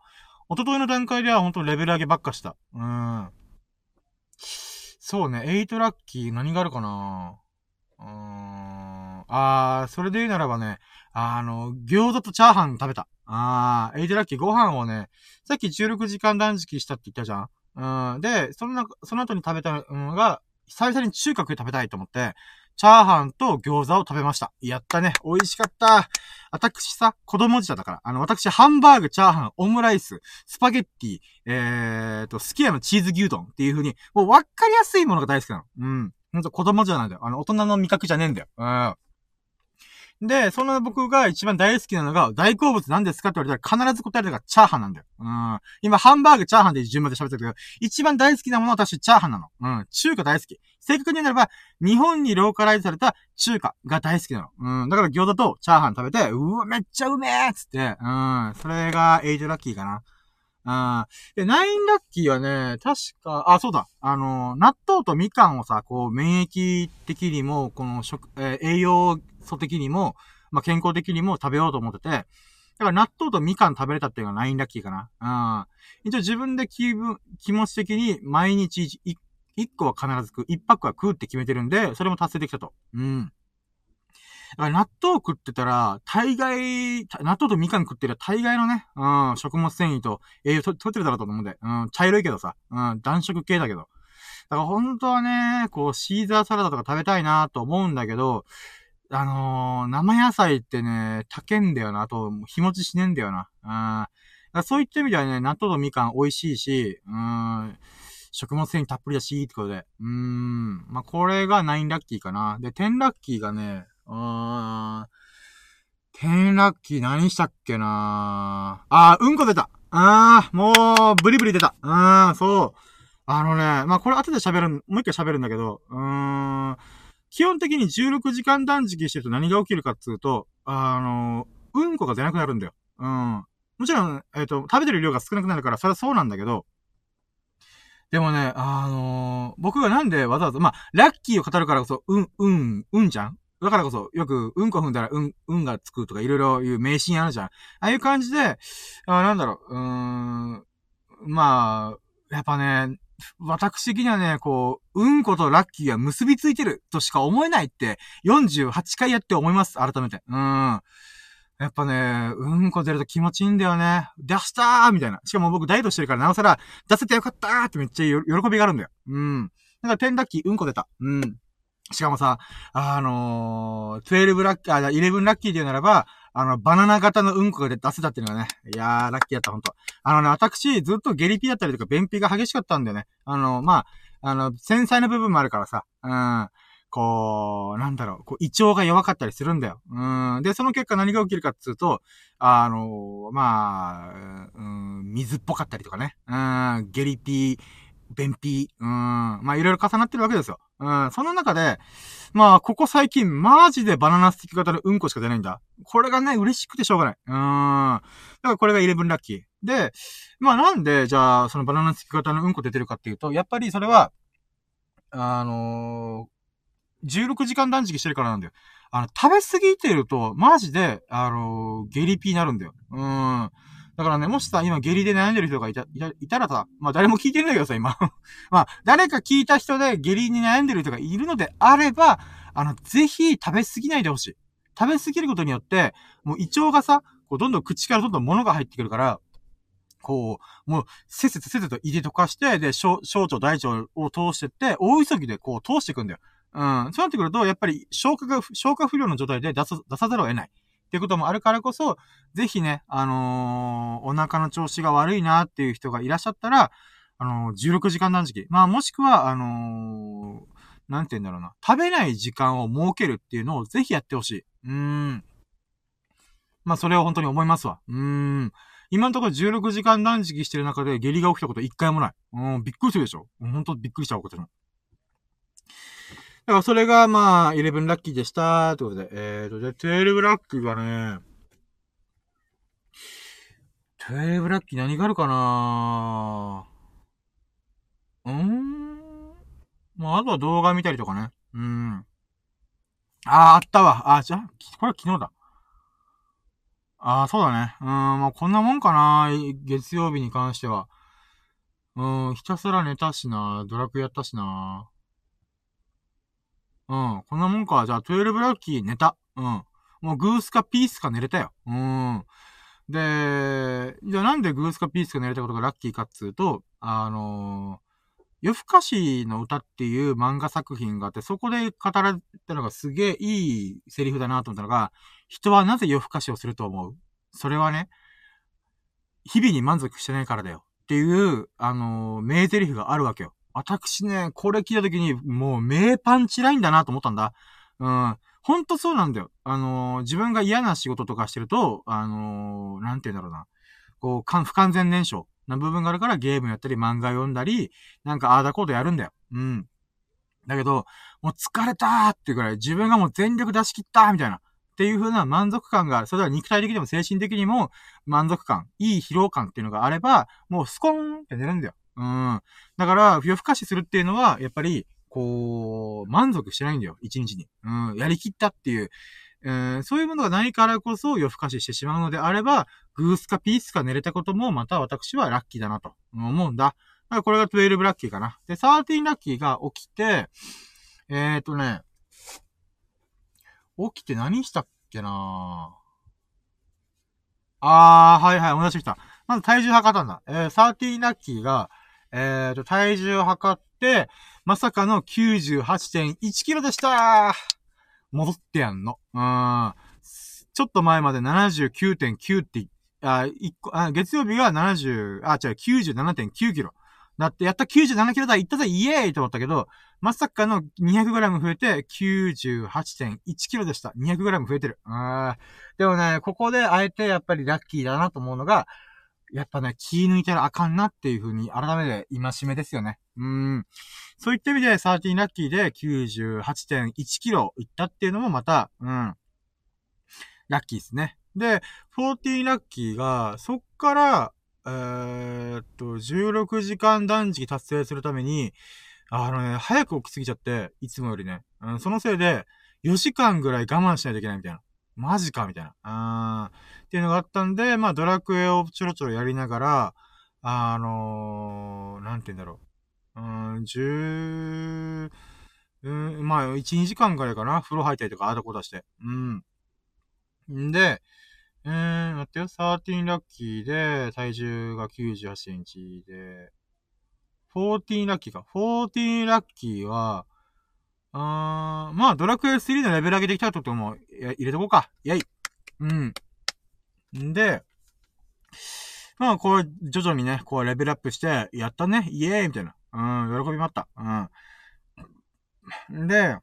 一昨日の段階では本当レベル上げばっかした。うん。そうね、エイトラッキー何があるかなうーん。あー、それで言うならばね、あの、餃子とチャーハン食べた。あー、エイトラッキーご飯をね、さっき16時間断食したって言ったじゃん。うん。で、そのな、その後に食べたのが、久々に中華食べたいと思って、チャーハンと餃子を食べました。やったね。美味しかった。私さ、子供舌だから。あの、私、ハンバーグ、チャーハン、オムライス、スパゲッティ、えーと、すき家のチーズ牛丼っていう風に、もう分かりやすいものが大好きなの。うん。ほんと子供じゃないんだよ。あの、大人の味覚じゃねえんだよ。うん。で、その僕が一番大好きなのが、大好物何ですかって言われたら必ず答えるのがチャーハンなんだよ。うん。今、ハンバーグ、チャーハンで順番で喋ってるけど、一番大好きなものは私、チャーハンなの。うん。中華大好き。正確に言うならば、日本にローカライズされた中華が大好きなの。うん。だから餃子とチャーハン食べて、うわ、めっちゃうめえっつって、うん。それがエイトラッキーかな。うん。で、ナインラッキーはね、確か、あ、そうだ。あの、納豆とみかんをさ、こう、免疫的にも、この食、えー、栄養素的にも、まあ、健康的にも食べようと思ってて、だから納豆とみかん食べれたっていうのがナインラッキーかな。うん。一応自分で気分、気持ち的に毎日一個は必ず食う、一泊は食うって決めてるんで、それも達成できたと。うん。だから納豆食ってたら、大概、納豆とみかん食ってる大概のね、うん、食物繊維と栄養と取ってるだろうと思うんで、うん、茶色いけどさ、うん、暖色系だけど。だから本当はね、こう、シーザーサラダとか食べたいなと思うんだけど、あのー、生野菜ってね、高んだよな。あと、日持ちしねえんだよな。うん。そういった意味ではね、納豆とみかん美味しいし、うん、食物繊維たっぷりだし、ってことで。うん。まあ、これが9ラッキーかな。で、10ラッキーがね、うーん、10ラッキー何したっけなあー、うんこ出た。あー、もう、ブリブリ出た。うん、そう。あのね、まあ、これ後で喋る、もう一回喋るんだけど、うーん、基本的に16時間断食してると何が起きるかっつうと、あの、うんこが出なくなるんだよ。うん。もちろん、えっ、ー、と、食べてる量が少なくなるから、それはそうなんだけど、でもね、あのー、僕がなんでわざわざ、まあ、ラッキーを語るからこそ、うん、うん、うんじゃん？だからこそ、よく、うんこ踏んだら、うん、うんがつくとか、いろいろいう迷信あるじゃん。ああいう感じで、あなんだろう、うーん、まあ、やっぱね、私的にはね、こう、うんことラッキーは結びついてるとしか思えないって、48回やって思います、改めて。うん。やっぱね、うんこ出ると気持ちいいんだよね。出したーみたいな。しかも僕ダイエットしてるからなおさら、出せてよかったーってめっちゃ喜びがあるんだよ。うん。だから10ラッキー、うんこ出た。うん。しかもさ、あのー、12ラッキー、あ、11ラッキーで言うならば、あの、バナナ型のうんこが出せたっていうのがね、いやー、ラッキーだった、ほんと。あのね、私、ずっとゲリピだったりとか、便秘が激しかったんだよね。あの、まあ、あの、繊細な部分もあるからさ、うん。こう、なんだろう、こう、胃腸が弱かったりするんだよ。うん。で、その結果何が起きるかっていうと、あの、まあ、うん、水っぽかったりとかね。うん、ゲリピー、便秘、うん、まあいろいろ重なってるわけですよ。うん、その中で、まあ、ここ最近、マジでバナナスティック型のうんこしか出ないんだ。これがね、嬉しくてしょうがない。うん。だからこれが11ラッキー。で、まあなんで、じゃあ、そのバナナスティック型のうんこ出てるかっていうと、やっぱりそれは、あのー、16時間断食してるからなんだよ。あの、食べ過ぎてると、マジで、あのー、ゲリピーになるんだよ。うん。だからね、もしさ、今下痢で悩んでる人がいた、いたらさ、まあ誰も聞いてるんだけどさ、今。まあ、誰か聞いた人で下痢に悩んでる人がいるのであれば、あの、ぜひ食べ過ぎないでほしい。食べ過ぎることによって、もう胃腸がさ、こうどんどん口からどんどん物が入ってくるから、こう、もう、せっせとせっせと胃で溶かして、で、小、小腸、大腸を通してって、大急ぎでこう通していくんだよ。うん。そうなってくると、やっぱり消化が、消化不良の状態で出さ、出さざるを得ない。っていうこともあるからこそ、ぜひね、あのー、お腹の調子が悪いなっていう人がいらっしゃったら、あのー、16時間断食。まあ、もしくは、あのー、なんて言うんだろうな。食べない時間を設けるっていうのをぜひやってほしい。うーん。まあ、それは本当に思いますわ。うーん。今のところ16時間断食してる中で下痢が起きたこと一回もない。うん、びっくりするでしょ本当びっくりしたことも。だからそれが、まあ、11ラッキーでした。ということで。えーと、で、12ラッキーがね、12ラッキー何があるかな？うーん。まあ、あとは動画見たりとかね。うん。ああ、あったわ。あ、じゃあ、これ昨日だ。ああ、そうだね。うん、まあ、こんなもんかな。月曜日に関しては。うん、ひたすら寝たしな。ドラクエやったしな。うん。こんなもんか。じゃあ、12ラッキー寝た。うん。もうグースかピースか寝れたよ。うん。で、じゃあなんでグースかピースか寝れたことがラッキーかっつうと、あのー、夜更かしの歌っていう漫画作品があって、そこで語られたのがすげえいいセリフだなと思ったのが、人はなぜ夜更かしをすると思う？それはね、日々に満足してないからだよ。っていう、あのー、名台詞があるわけよ。私ね、これ聞いた時に、もう名パンチラインだなと思ったんだ。うん。ほんとそうなんだよ。あのー、自分が嫌な仕事とかしてると、あのー、なんて言うんだろうな。こう、か不完全燃焼な部分があるからゲームやったり漫画読んだり、なんかああだこうとやるんだよ。うん。だけど、もう疲れたーっていうぐらい自分がもう全力出し切ったーみたいな。っていう風な満足感がある。それは肉体的にも精神的にも満足感、いい疲労感っていうのがあれば、もうスコーンって寝るんだよ。うん。だから、夜更かしするっていうのは、やっぱり、こう、満足してないんだよ。一日に。うん。やりきったっていう。えー、そういうものがないからこそ夜更かししてしまうのであれば、グースかピースか寝れたこともまた私はラッキーだなと思うんだ。だからこれが12ラッキーかな。で、13ラッキーが起きて、えーとね、起きて何したっけなあー、はいはい、思い出してきた。まず体重測ったんだ。えー、13ラッキーが、えーと、体重を測って、まさかの98.1キロでした戻ってやんの。うん。ちょっと前まで79.9って、あ、一個、あ、月曜日が70、あ、違う、97.9キロ。だって、やった97キロ台行ったぜイエーイと思ったけど、まさかの 200g 増えて98.1キロでした。200g 増えてる。うん。でもね、ここであえてやっぱりラッキーだなと思うのが、やっぱね、気抜いたらあかんなっていう風に改めて戒めですよね。うん。そういった意味で13ラッキーで98.1キロいったっていうのもまた、うん。ラッキーですね。で、14ラッキーが、そっから、えー、っと、16時間断食達成するために、あのね、早く起きすぎちゃって、いつもよりね。うん、そのせいで、4時間ぐらい我慢しないといけないみたいな。マジかみたいな。あーっていうのがあったんで、まあ、ドラクエをちょろちょろやりながら、あのー、なんて言うんだろう。うん、十、うん、まあ、1、2時間ぐらいかな。風呂入ったりとか、あだこだして。うん。んで、えー、待ってよ。13ラッキーで、体重が98センチで、14ラッキーか。14ラッキーは、あー、まあ、ドラクエ3のレベル上げていきたいとっても、入れとこうか。イェイ。うん。んで、まあ、こう、徐々にね、こう、レベルアップして、やったね、イエーイみたいな。うん、喜びもあった。うん。で、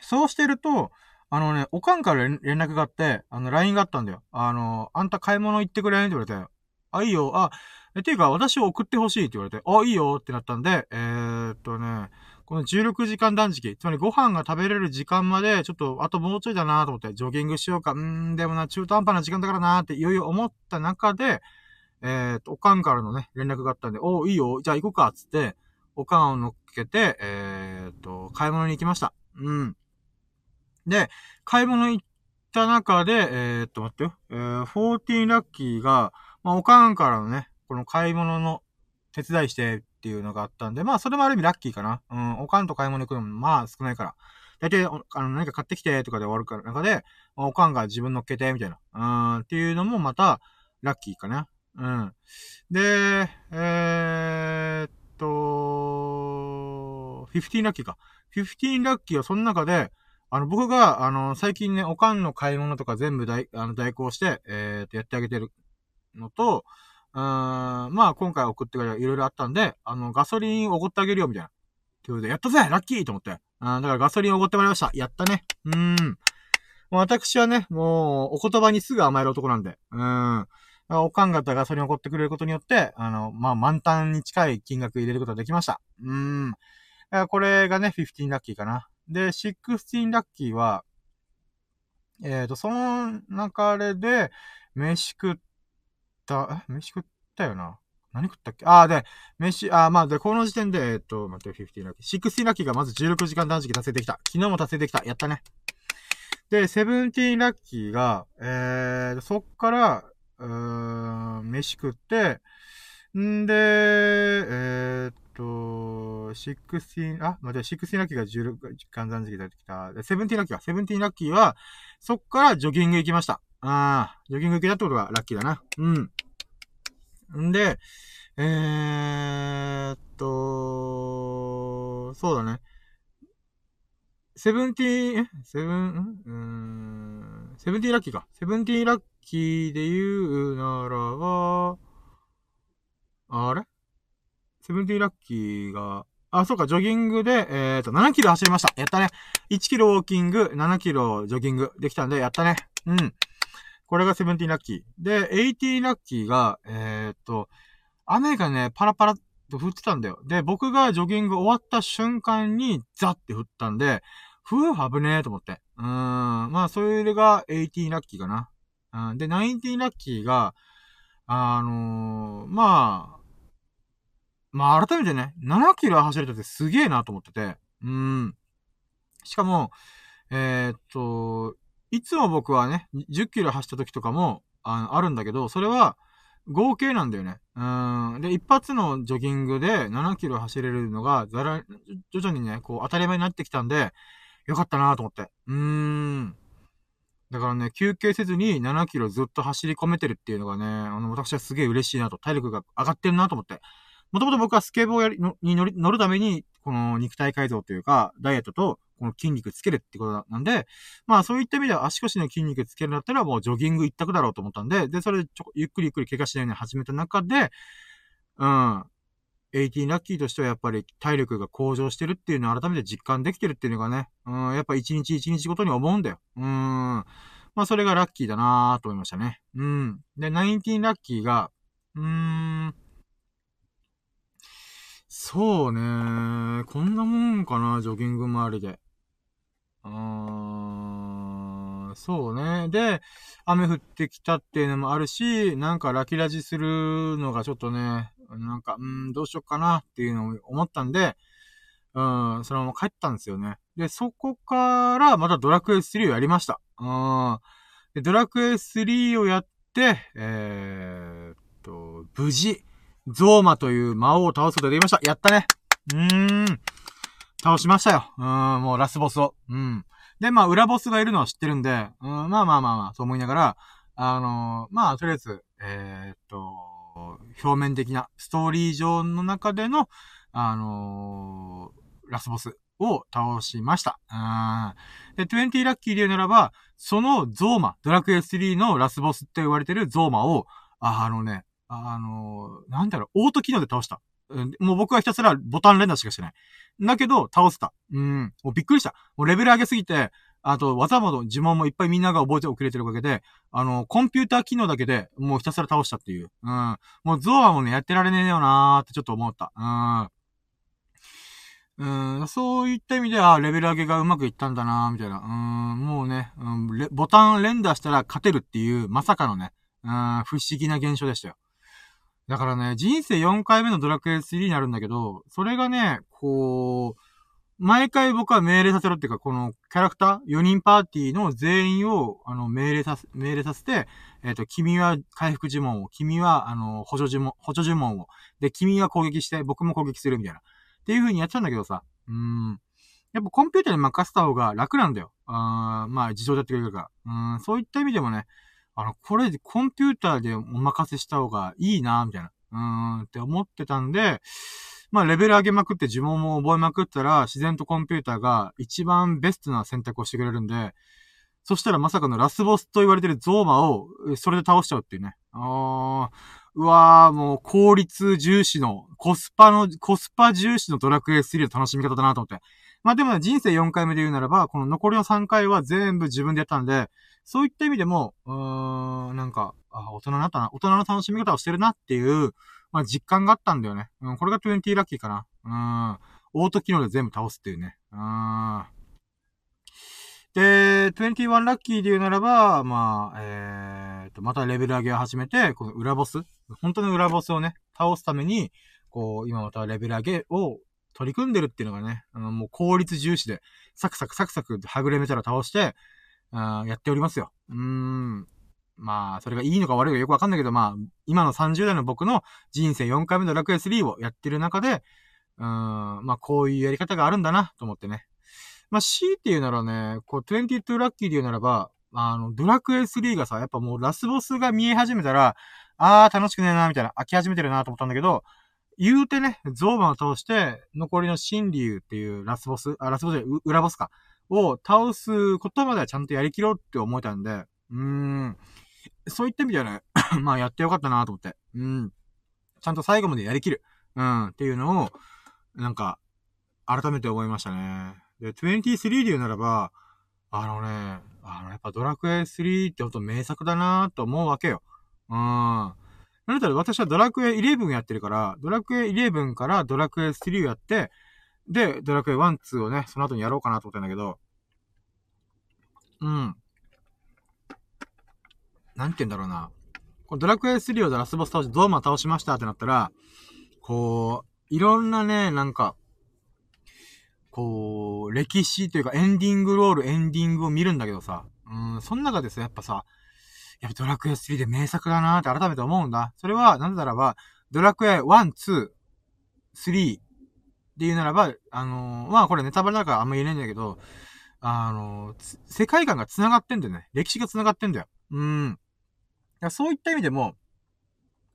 そうしてると、あのね、おかんから連絡があって、あの、LINE があったんだよ。あの、あんた買い物行ってくれって言われて、あ、いいよ、あ、え、ていうか、私を送ってほしい？って言われて、あ、いいよってなったんで、えー、っとね、この16時間断食、つまりご飯が食べれる時間まで、ちょっと、あともうちょいだなと思って、ジョギングしようか、うーん、でもな、中途半端な時間だからなって、いよいよ思った中で、えー、と、おかんからのね、連絡があったんで、おいいよ、じゃあ行こうか、つって、おかんを乗っけて、えー、と、買い物に行きました。うん。で、買い物行った中で、えー、っと、待ってよ。えー、14ラッキーが、まあ、おかんからのね、この買い物の手伝いしてっていうのがあったんで、まあ、それもある意味ラッキーかな。うん、おかんと買い物行くのも、まあ、少ないから。大体、あの、何か買ってきてとかで終わるから、中で、おかんが自分乗っけて、みたいな。うん、っていうのもまた、ラッキーかな。うん。で、えー、っと、15ラッキーか。15ラッキーはその中で、あの、僕が、あの、最近ね、おかんの買い物とか全部代、あの、代行して、えー、っと、やってあげてるのと、うん、まあ、今回送ってくれいろいろあったんで、あの、ガソリンおごってあげるよ、みたいな。ということで、やったぜラッキーと思って。あだからガソリンおごってもらいました。やったね。うーん。私はね、もう、お言葉にすぐ甘える男なんで。うん。おかん方がそれに怒ってくれることによって、あの、まあ、満タンに近い金額入れることができました。うん。これがね、15ラッキーかな。で、16ラッキーは、えっ、ー、と、その流れで、飯食った、え？飯食ったよな？何食ったっけ？ああ、で、飯、ああ、まあ、で、この時点で、えっ、と、待って、15ラッキー。16ラッキーがまず16時間断食達成できた。昨日も達成できた。やったね。で、17ラッキーが、えー、そっから、うーん、飯食って、んで、えー、っと、16、あ、待って、16ラッキーが16時間断食で出てきた。で、17ラッキーは、17ラッキーは、そっからジョギング行きました。ああ、ジョギング行けたってことがラッキーだな。うん。んで、えーっと、そうだね。セブンティー、え？セブン、うん、セブンティーラッキーか。セブンティーラッキーで言うならば、あれ？セブンティーラッキーが、あ、そうか、ジョギングで、えっ、と、7キロ走りました。やったね。1キロウォーキング、7キロジョギングできたんで、やったね。うん。これがセブンティーラッキー。で、エイティーラッキーが、えっ、と、雨がね、パラパラと降ってたんだよ。で、僕がジョギング終わった瞬間に、ザって降ったんで、ふぅ、危ねえと思って。うーん。まあ、それが18ラッキーかな。うん。で、19ラッキーが、あのー、まあ、まあ、改めてね、7キロ走れたってすげえなと思ってて。うん。しかも、えー、っと、いつも僕はね、10キロ走った時とかも、あ、あるんだけど、それは、合計なんだよね。うん。で、一発のジョギングで7キロ走れるのが、ざら、徐々にね、こう、当たり前になってきたんで、よかったなと思って。うーん。だからね、休憩せずに7キロずっと走り込めてるっていうのがね、あの、私はすげえ嬉しいなと、体力が上がってるなと思って。もともと僕はスケボーやりのに乗り乗るために、この肉体改造というか、ダイエットと、この筋肉つけるってことなんで、まあそういった意味では足腰の筋肉つけるんだったらもうジョギング一択だろうと思ったんで、で、それでちょゆっくりゆっくり怪我しないように始めた中で、うん、18ラッキーとしてはやっぱり体力が向上してるっていうのを改めて実感できてるっていうのがね、うん、やっぱ一日一日ごとに思うんだよ。うん。まあそれがラッキーだなぁと思いましたね。うん。で、19ラッキーが、うーん、そうねこんなもんかな、ジョギング周りで。うーん、そうね。で、雨降ってきたっていうのもあるし、なんかラキラジするのがちょっとね、なんか、うん、どうしよっかなっていうのを思ったんで、うん、そのまま帰ったんですよね。で、そこからまたドラクエ3をやりました。うん。で、ドラクエ3をやって、えー、っと、無事、ゾーマという魔王を倒すことができました。やったね。うーん。倒しましたよ。うん、もうラスボスを。うん。で、まあ、裏ボスがいるのは知ってるんで、うん、まあまあまあまあ、そう思いながら、あのー、まあ、とりあえず、えー、っと、表面的なストーリー上の中での、あのー、ラスボスを倒しました。うんで、20ラッキーで言うならば、そのゾーマ、ドラクエ3のラスボスって言われてるゾーマを、あのね、あの、なんだろう、オート機能で倒した。もう僕はひたすらボタン連打しかしてない。だけど、倒せた。うん。もうびっくりした。もうレベル上げすぎて、あと、技も呪文もいっぱいみんなが覚えておくれてるおかげで、あの、コンピューター機能だけでもうひたすら倒したっていう。うん。もうゾアもね、やってられねえよなーってちょっと思った。うん。うん、そういった意味では、レベル上げがうまくいったんだなーみたいな。うん、もうね、うん、ボタン連打したら勝てるっていう、まさかのね、うん、不思議な現象でしたよ。だからね、人生4回目のドラクエ3になるんだけど、それがね、こう、毎回僕は命令させろっていうか、このキャラクター、4人パーティーの全員を、あの、命令させ、命令させて、えっ、ー、と、君は回復呪文を、君は、あの、補助呪文、補助呪文を、で、君は攻撃して、僕も攻撃するみたいな。っていう風にやっちゃうんだけどさ、うん。やっぱコンピューターに任せた方が楽なんだよ。あまあ、自動でやってくれるから。うん、そういった意味でもね、あの、これ、コンピューターでお任せした方がいいな、みたいな。うーん、って思ってたんで、まあ、レベル上げまくって呪文も覚えまくったら、自然とコンピューターが一番ベストな選択をしてくれるんで、そしたらまさかのラスボスと言われてるゾーマを、それで倒しちゃうっていうね。あー、うわー、もう効率重視の、コスパの、コスパ重視のドラクエ3の楽しみ方だなと思って。まあでも、ね、人生4回目で言うならば、この残りの3回は全部自分でやったんで、そういった意味でも、うーん、なんか、あ、大人になったな、大人の楽しみ方をしてるなっていう、まあ、実感があったんだよね。うん、これが20ラッキーかな。うん。オート機能で全部倒すっていうね。うん。で、21ラッキーで言うならば、まあ、えーと、またレベル上げを始めて、この裏ボス、本当の裏ボスをね、倒すために、こう、今またレベル上げを取り組んでるっていうのがね、あの、もう効率重視で、サクサクサクサクはぐれメタル倒して、あやっておりますよ。うーん。まあ、それがいいのか悪いのかよくわかんないけど、まあ、今の30代の僕の人生4回目の楽園3をやってる中で、うん、まあ、こういうやり方があるんだな、と思ってね。まあ、C っていうならね、こう、22ラッキーで言うならば、あの、ドラクエ3がさ、やっぱもうラスボスが見え始めたら、あー楽しくねえな、みたいな、飽き始めてるなと思ったんだけど、言うてね、ゾーマを通して、残りの新竜っていうラスボス、あ、ラスボスで裏ボスか、を倒すことまではちゃんとやりきろうって思えたんで、うーん。そういった意味ではね、まあやってよかったなと思って。うん。ちゃんと最後までやりきる。うん。っていうのを、なんか、改めて思いましたね。で、23で言うならば、あのね、あの、やっぱドラクエ3ってほんと名作だなと思うわけよ。うん。なんだった私はドラクエ11やってるから、ドラクエ11からドラクエ3をやって、で、ドラクエ1、2をね、その後にやろうかなと思ってんだけど、うん。なんて言うんだろうな。このドラクエ3をラスボス倒してドーマ倒しましたってなったら、こう、いろんなね、なんか、こう、歴史というかエンディングロール、エンディングを見るんだけどさ、うん、その中でさ、やっぱさ、やっぱドラクエ3で名作だなーって改めて思うんだ。それは、なんだらば、ドラクエ1、2、3っていうならば、あのー、まあこれネタバレだからあんま言えないんだけど、あのー、世界観が繋がってんだよね。歴史が繋がってんだよ。うん。そういった意味でも、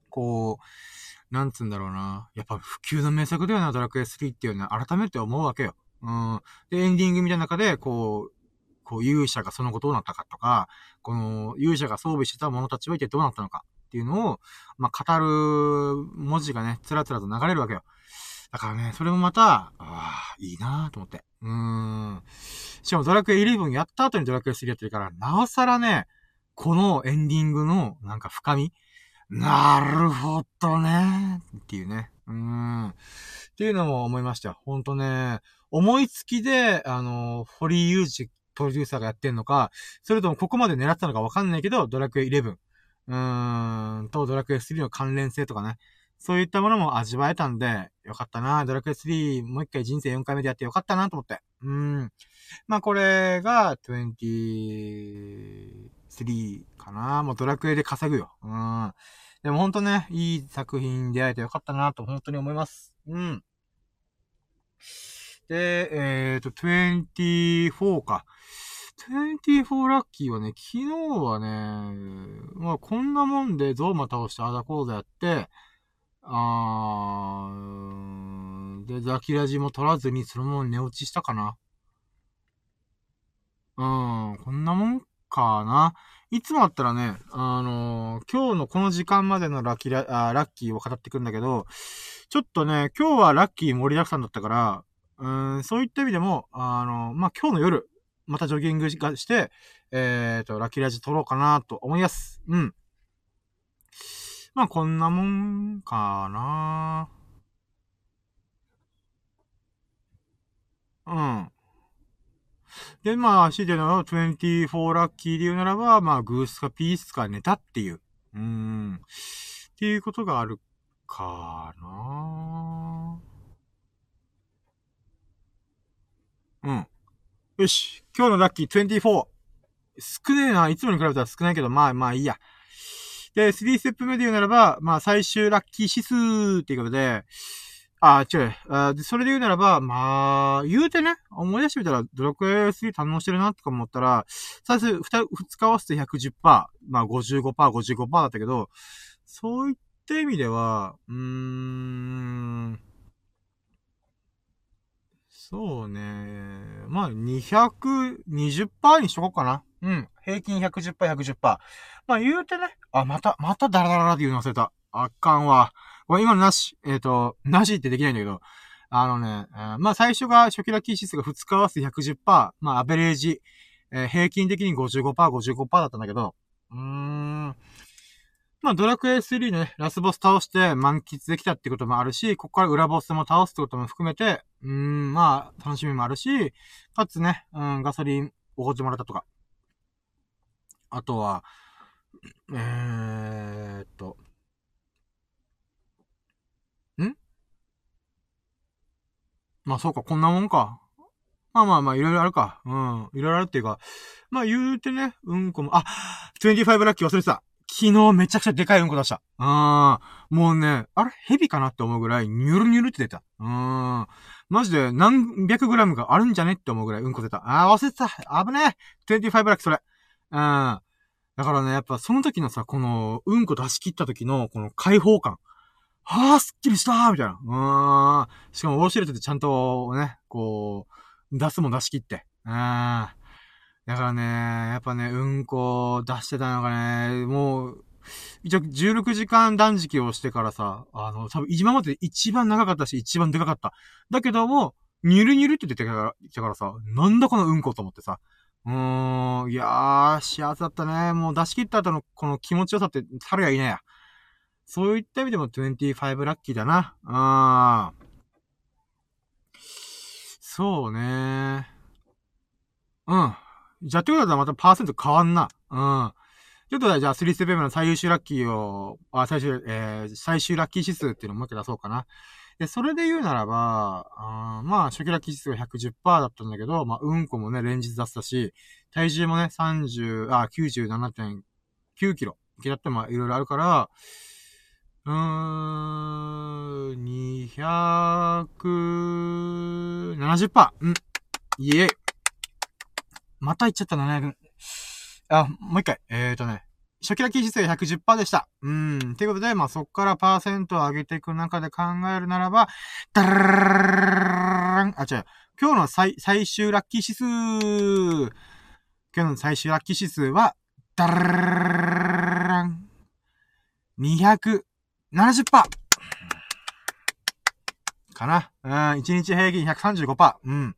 こう、なんつうんだろうな。やっぱ普及の名作だよな、ドラクエ3っていうのは改めて思うわけよ。うん。で、エンディングみたいな中で、こう、こう勇者がその後どうなったかとか、この勇者が装備してた者たちは一体どうなったのかっていうのを、まあ、語る文字がね、つらつらと流れるわけよ。だからね、それもまた、ああ、いいなぁと思って。うーん。しかもドラクエイ11やった後にドラクエ3やってるから、なおさらね、このエンディングのなんか深み。なるほどね。っていうね。うーん。っていうのも思いましたよ。ほんとね、思いつきで、あの、堀井雄二プロデューサーがやってんのか、それともここまで狙ってたのかわかんないけど、ドラクエ11、うーん、とドラクエ3の関連性とかね。そういったものも味わえたんで、よかったな。ドラクエ3、もう一回人生4回目でやってよかったなと思って。うん。まあこれが、23かな。もうドラクエで稼ぐよ。うん。でもほんとね、いい作品に出会えてよかったなと本当に思います。うん。で、えっ、ー、と、24か。24ラッキーはね、昨日はね、まあこんなもんでゾーマ倒してアダコーダやって、あー、で、ザキラジも取らずにそのまま寝落ちしたかな。うん、こんなもんかな。いつもあったらね、あのー、今日のこの時間までのラキーラ、あラッキーを語ってくんだけど、ちょっとね、今日はラッキー盛りだくさんだったから、うん、そういった意味でも、あの、まあ、今日の夜、またジョギングがして、えっ、ー、と、ラッキーラジ撮ろうかなと思います。うん。まあ、こんなもんかなうん。で、まあ、シデの24ラッキーで言うならば、まあ、グースかピースかネタっていう。うーん。っていうことがあるかなうん。よし。今日のラッキー24。少ねえな。いつもに比べたら少ないけど、まあまあいいや。で、3ステップ目で言うならば、まあ最終ラッキー指数っていうことで、あ、違う。あで、それで言うならば、まあ、言うてね、思い出してみたら、ドラクエ3堪能してるなとか思ったら、最初、二、二日合わせて110%、まあ55%、55%だったけど、そういった意味では、うーん、そうね。まあ、220%にしとこうかな。うん。平均110%、110%。まあ、言うてね。あ、また、またダラダラって言うの忘れた。あかんわ。これ今のなし。えっ、ー、と、なしってできないんだけど。あのね、えー、まあ最初が初期ラッキー指数が2日合わせて110%。まあアベレージ。えー、平均的に55%、55%だったんだけど。うーん。まあ、ドラクエ3のね、ラスボス倒して満喫できたってこともあるし、ここから裏ボスも倒すってことも含めて、うん、まあ、楽しみもあるし、かつね、うん、ガソリンおごってもらったとか。あとは、えーっと、ん？まあそうか、こんなもんか。まあまあまあ、いろいろあるか。うん。いろいろあるっていうか。まあ言うてね、うんこも、あ、25ラッキー忘れてた。昨日めちゃくちゃでかいうんこ出した。うん。もうね、あれ蛇かなって思うぐらい、ニュルニュルって出た。うーん。マジで何百グラムがあるんじゃねって思うぐらいうんこ出た。あー、忘れてた。危ねえ。25ラッキーそれ。うん。だからね、やっぱその時のさ、この、うんこ出し切った時の、この解放感。はあ、すっきりしたーみたいな。うーん。しかも、ウォシュレットでちゃんとね、こう、出すも出し切って。うん。だからね、やっぱね、うんこ出してたのがね、もう、一応16時間断食をしてからさ、あの、多分今まで一番長かったし、一番でかかった。だけども、ニュルニュルって出てきたからさ、なんだこのうんこと思ってさ。うーん、いやー、幸せだったね。もう出し切った後のこの気持ちよさって、たるやいないや。そういった意味でも25ラッキーだな。あー。そうねーうん。じゃあ、ってことはまたパーセント変わんな。うん。ちょっとじゃあ、3ステップ目の最優秀ラッキーを、あ、最終、えー、最終ラッキー指数っていうのをもう一回出そうかな。で、それで言うならば、あまあ、初期ラッキー指数が110%だったんだけど、まあ、うんこもね、連日出したし、体重もね、30、あ、97.9キロ。いけだってまあ、いろいろあるから、うーん、270%。うん。イエイ。また言っちゃった700。あ、もう一回。えーとね。初期ラッキー指数が110%でした。うん。ということで、まあ、そっからパーセントを上げていく中で考えるならば、ダラーあ、違う。今日の最、最終ラッキー指数。今日の最終ラッキー指数は、ダラーン。270%。かな。うん。1日平均135%。うん。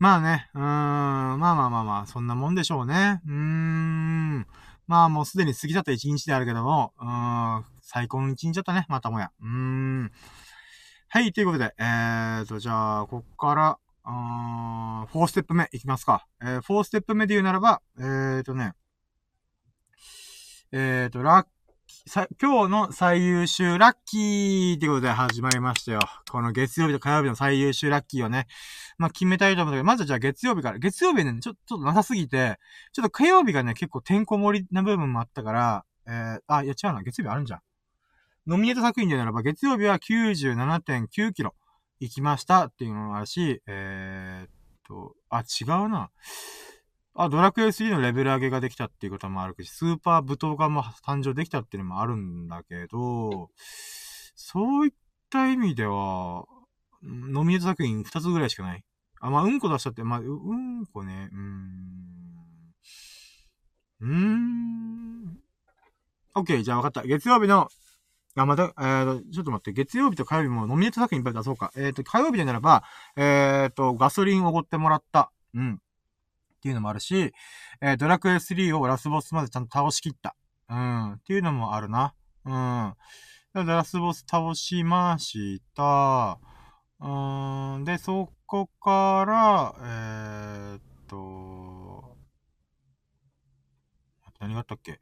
まあね、うーん、まあまあまあまあ、そんなもんでしょうね。うーん。まあもうすでに過ぎ去った一日であるけども、うーん、最高の一日だったね、またもや。うーん。はい、ということで、えーと、じゃあ、こっから、あー、4ステップ目いきますか。えー、4ステップ目で言うならば、えーとね、えーと、ラッ、さ今日の最優秀ラッキーってことで始まりましたよ。この月曜日と火曜日の最優秀ラッキーをね、まあ、決めたいと思うんだけど、まずじゃあ月曜日から。月曜日ね、ちょ、ちょっとなさすぎて、ちょっと火曜日がね、結構てんこ盛りな部分もあったから、えー、あ、いや違うな、月曜日あるんじゃん。ノミネート作品でならば、月曜日は97.9キロ行きましたっていうのもあるし、えー、っと、あ、違うな。あ、ドラクエ3のレベル上げができたっていうこともあるし、スーパー舞踏家も誕生できたっていうのもあるんだけど、そういった意味では、ノミネート作品2つぐらいしかない。あ、まあ、うんこ出したって、まあ、う、うんこね、うーん。うーん。オッケー、じゃあ分かった。月曜日の、あ、また、えーと、ちょっと待って、月曜日と火曜日もノミネート作品いっぱい出そうか。えーと、火曜日でならば、えーと、ガソリンおごってもらった。うん。っていうのもあるし、えー、ドラクエ3をラスボスまでちゃんと倒しきった。うん。っていうのもあるな。うん。ラスボス倒しました。うん。で、そこから、えー、っと、何があったっけ？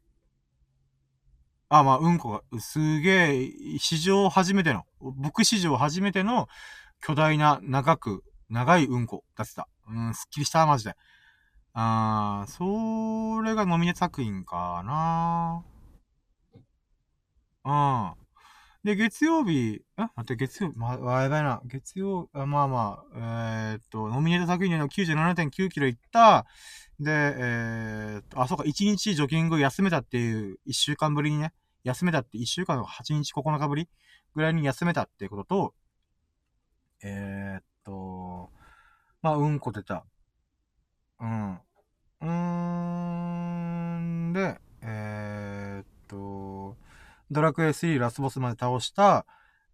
あ、まあ、うんこが、すげえ、史上初めての、僕史上初めての巨大な、長く、長いうんこ出してた。うん、すっきりした、マジで。あー、それがノミネート作品かなうん。で、月曜日、え待って、月曜日、まあ、やばいな。月曜、あまあまあ、えー、っと、ノミネート作品の97.9キロいった、で、えー、っと、あ、そうか、1日ジョギング休めたっていう、1週間ぶりにね、休めたって、1週間の8日9日ぶりぐらいに休めたっていうことと、えー、っと、まあ、うんこ出た。うん。うーん、で、えー、っと、ドラクエ3ラスボスまで倒した、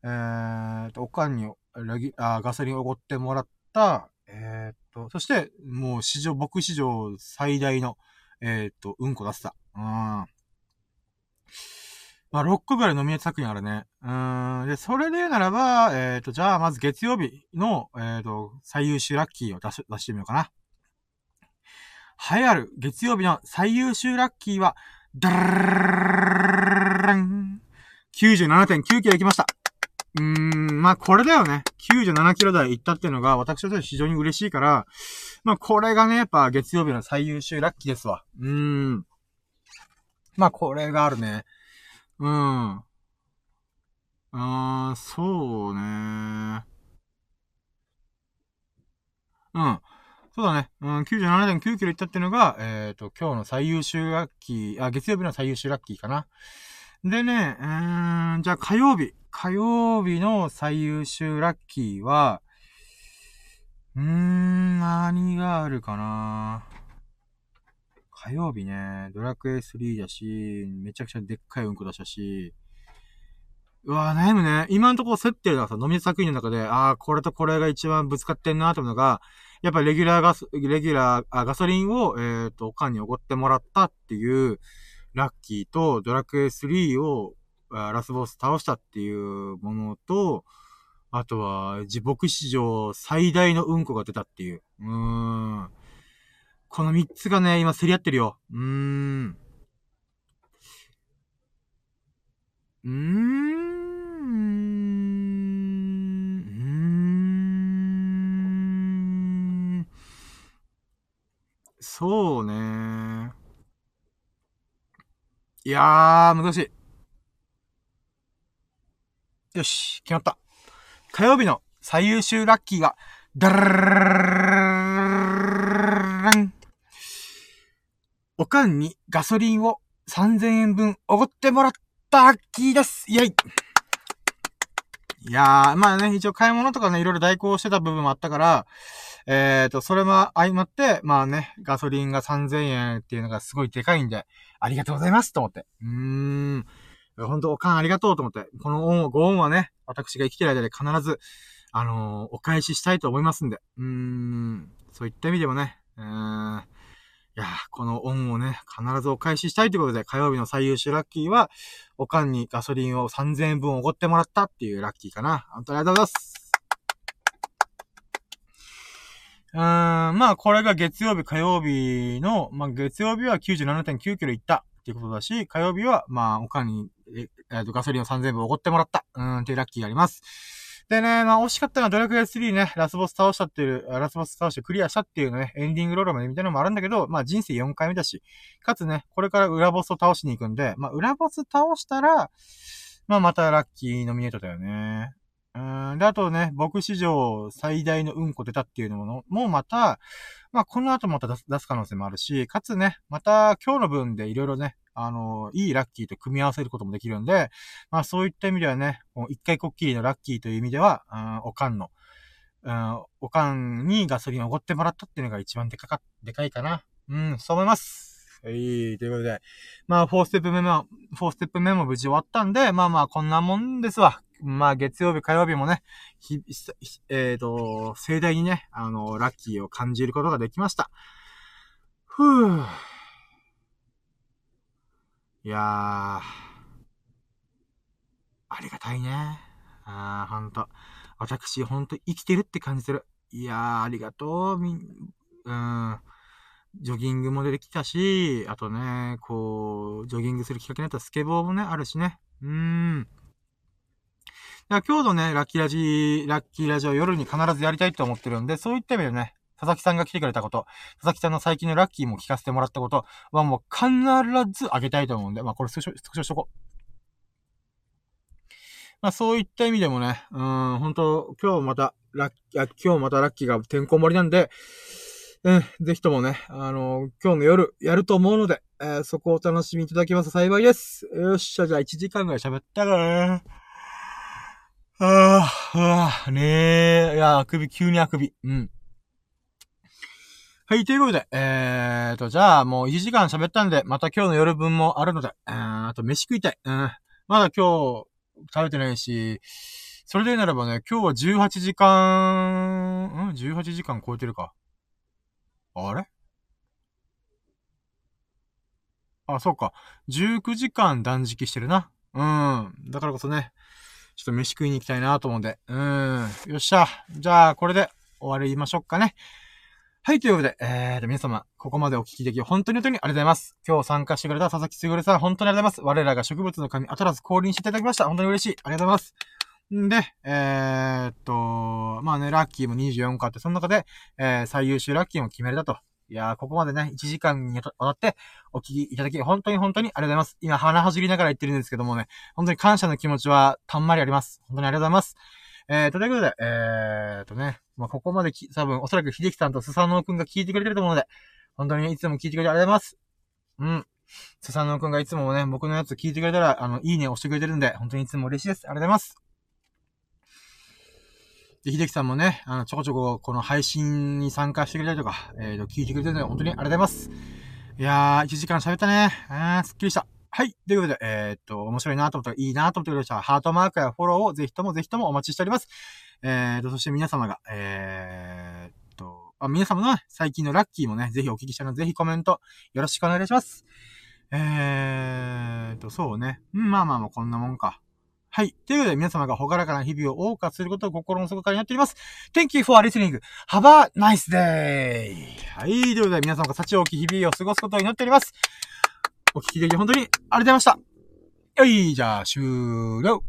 えー、と、おかんにラギあガソリンをおごってもらった、えー、と、そして、もう史上、僕史上最大の、えー、と、うんこ出した。うーん。まあ、6個ぐらいノミネート作品あるね。うーん。で、それで言うならば、えっ、と、じゃあ、まず月曜日の、えっ、と、最優秀ラッキーを出し、出してみようかな。栄えある月曜日の最優秀ラッキーは、ダーン !97.9 キロ行きました。うーん、まあこれだよね。97キロ台行ったっていうのが私としては非常に嬉しいから、まあこれがね、やっぱ月曜日の最優秀ラッキーですわ。うーん。まあこれがあるね。うん。あー、そうね。うん。そうだね。うん、97.9キロいったっていうのが、えっ、ー、と、今日の最優秀ラッキー、あ、月曜日の最優秀ラッキーかな。でね、うーん、じゃあ火曜日。火曜日の最優秀ラッキーは、うーん、何があるかな。火曜日ね、ドラクエ3だし、めちゃくちゃでっかいうんこ出したし、うわぁ、悩むね。今のとこ設定がさ、飲み作品の中で、ああ、これとこれが一番ぶつかってんなと思うのが、やっぱレギュラーガス、レギュラー、あガソリンを、えっ、ー、と、おかんにおごってもらったっていうラッキーと、ドラクエ3を、ラスボス倒したっていうものと、あとは、自僕史上最大のうんこが出たっていう。うーん。この三つがね、今競り合ってるよ。うーん。うーん。そうね。いやー、難しい。よし、決まった。火曜日の最優秀ラッキーは、ダランおかんにガソリンを3000円分おごってもらったラッキーですイェイいやー、まあね、一応買い物とかね、いろいろ代行してた部分もあったから、えっ、ー、と、それも相まって、まあね、ガソリンが3000円っていうのがすごいでかいんで、ありがとうございますと思って。うーん。本当おかんありがとうと思って。この恩を、ご恩はね、私が生きてる間で必ず、あのー、お返ししたいと思いますんで。うーん。そういった意味でもね、うーん。いやこの恩をね、必ずお返ししたいということで、火曜日の最優秀ラッキーは、おかんにガソリンを3000円分おごってもらったっていうラッキーかな。本当にありがとうございます。うーん、まあ、これが月曜日、火曜日の、まあ、月曜日は97.9キロ行ったっていうことだし、火曜日は、まあ、おかんに、え、えー、と、ガソリンを3000分おごってもらった。うん、っていうラッキーがあります。でね、まあ、惜しかったのはドラクエ3ね、ラスボス倒したっていう、ラスボス倒してクリアしたっていうのね、エンディングロールまでみたいなのもあるんだけど、まあ、人生4回目だし、かつね、これから裏ボスを倒しに行くんで、まあ、裏ボス倒したら、まあ、またラッキーノミネートだよね。うん。で、あとね、僕史上最大のうんこ出たっていうのも、もうまた、まあ、この後また出す出す可能性もあるし、かつね、また今日の分でいろいろね、あの、いいラッキーと組み合わせることもできるんで、まあそういった意味ではね、もう一回こっきりのラッキーという意味では、うん、おかんの、うん、おかんにガソリンをおごってもらったっていうのが一番でかか、でかいかな。うん、そう思います。はい、ということで。まあ、4ステップ目も、4ステップ目も無事終わったんで、まあまあ、こんなもんですわ。まあ、月曜日、火曜日もね、ひ、えっ、ー、と、盛大にね、あの、ラッキーを感じることができました。ふぅ。いやー、ありがたいね。あー、ほんと。私、ほんと生きてるって感じてる。いやー、ありがとう。みん、うん。ジョギングも出てきたし、あとね、こう、ジョギングするきっかけになったスケボーもね、あるしね。うーん。今日のね、ラッキーラジ、ラッキーラジオ夜に必ずやりたいと思ってるんで、そういった意味でね、佐々木さんが来てくれたこと、佐々木さんの最近のラッキーも聞かせてもらったことはもう必ずあげたいと思うんで、まあこれスクショ、スクショしとこう。まあそういった意味でもね、うん、本当今日また、ラッキー、今日またラッキーがてんこ盛りなんで、うん、ぜひともね、あのー、今日の夜やると思うので、えー、そこをお楽しみいただけます幸いです。よっしゃ、じゃあ1時間ぐらい喋ったかな。ああ、ねえ、いや、あくび、急にあくび。うん。はい、ということで、えーと、じゃあもう1時間喋ったんで、また今日の夜分もあるので、えー、あと飯食いたい。うん。まだ今日食べてないし、それでならばね、今日は18時間、うん ?18 時間超えてるか。あれ？あ、そうか。19時間断食してるな。うん。だからこそね、ちょっと飯食いに行きたいなと思うんで。うん。よっしゃ。じゃあ、これで終わりましょうかね。はい、ということで、えーと、皆様、ここまでお聞きでき、本当に本当にありがとうございます。今日参加してくれた佐々木すぐるさん、本当にありがとうございます。我らが植物の神、アトラス降臨していただきました。本当に嬉しい。ありがとうございます。んで、えー、っと、まあね、ラッキーも24個あって、その中で、えー、最優秀ラッキーも決めれたと。いやー、ここまでね、1時間にわたってお聞きいただき、本当に本当にありがとうございます。今、鼻はじりながら言ってるんですけどもね、本当に感謝の気持ちはたんまりあります。本当にありがとうございます。えー、ということで、えーとね、まあ、ここまでき、多分、おそらく秀樹さんとスサノオくんが聞いてくれてると思うので、本当にいつも聞いてくれてありがとうございます。うん。スサノオくんがいつもね、僕のやつ聞いてくれたら、あの、いいね押してくれてるんで、本当にいつも嬉しいです。ありがとうございます。で、秀樹さんもね、あの、ちょこちょこ、この配信に参加してくれたりとか、えーと、聞いてくれてるので、本当にありがとうございます。いやー、1時間喋ったね。あー、すっきりした。はい。ということで、えー、っと、面白いなと思ったら、いいなと思ってくれたら、ハートマークやフォローをぜひともぜひともお待ちしております。えー、と、そして皆様が、えー、っと、あ、皆様の、最近のラッキーもね、ぜひお聞きしたので、ぜひコメントよろしくお願いします。えー、と、そうね。うん、まあまあまあ、こんなもんか。はい。ということで、皆様がほがらかな日々を謳歌することを心の底から祈っております。Thank you for listening. Have a nice day! はい。ということで、皆様が幸多き日々を過ごすことを祈っております。お聞きいただき本当にありがとうございました。よい、じゃあ、終了。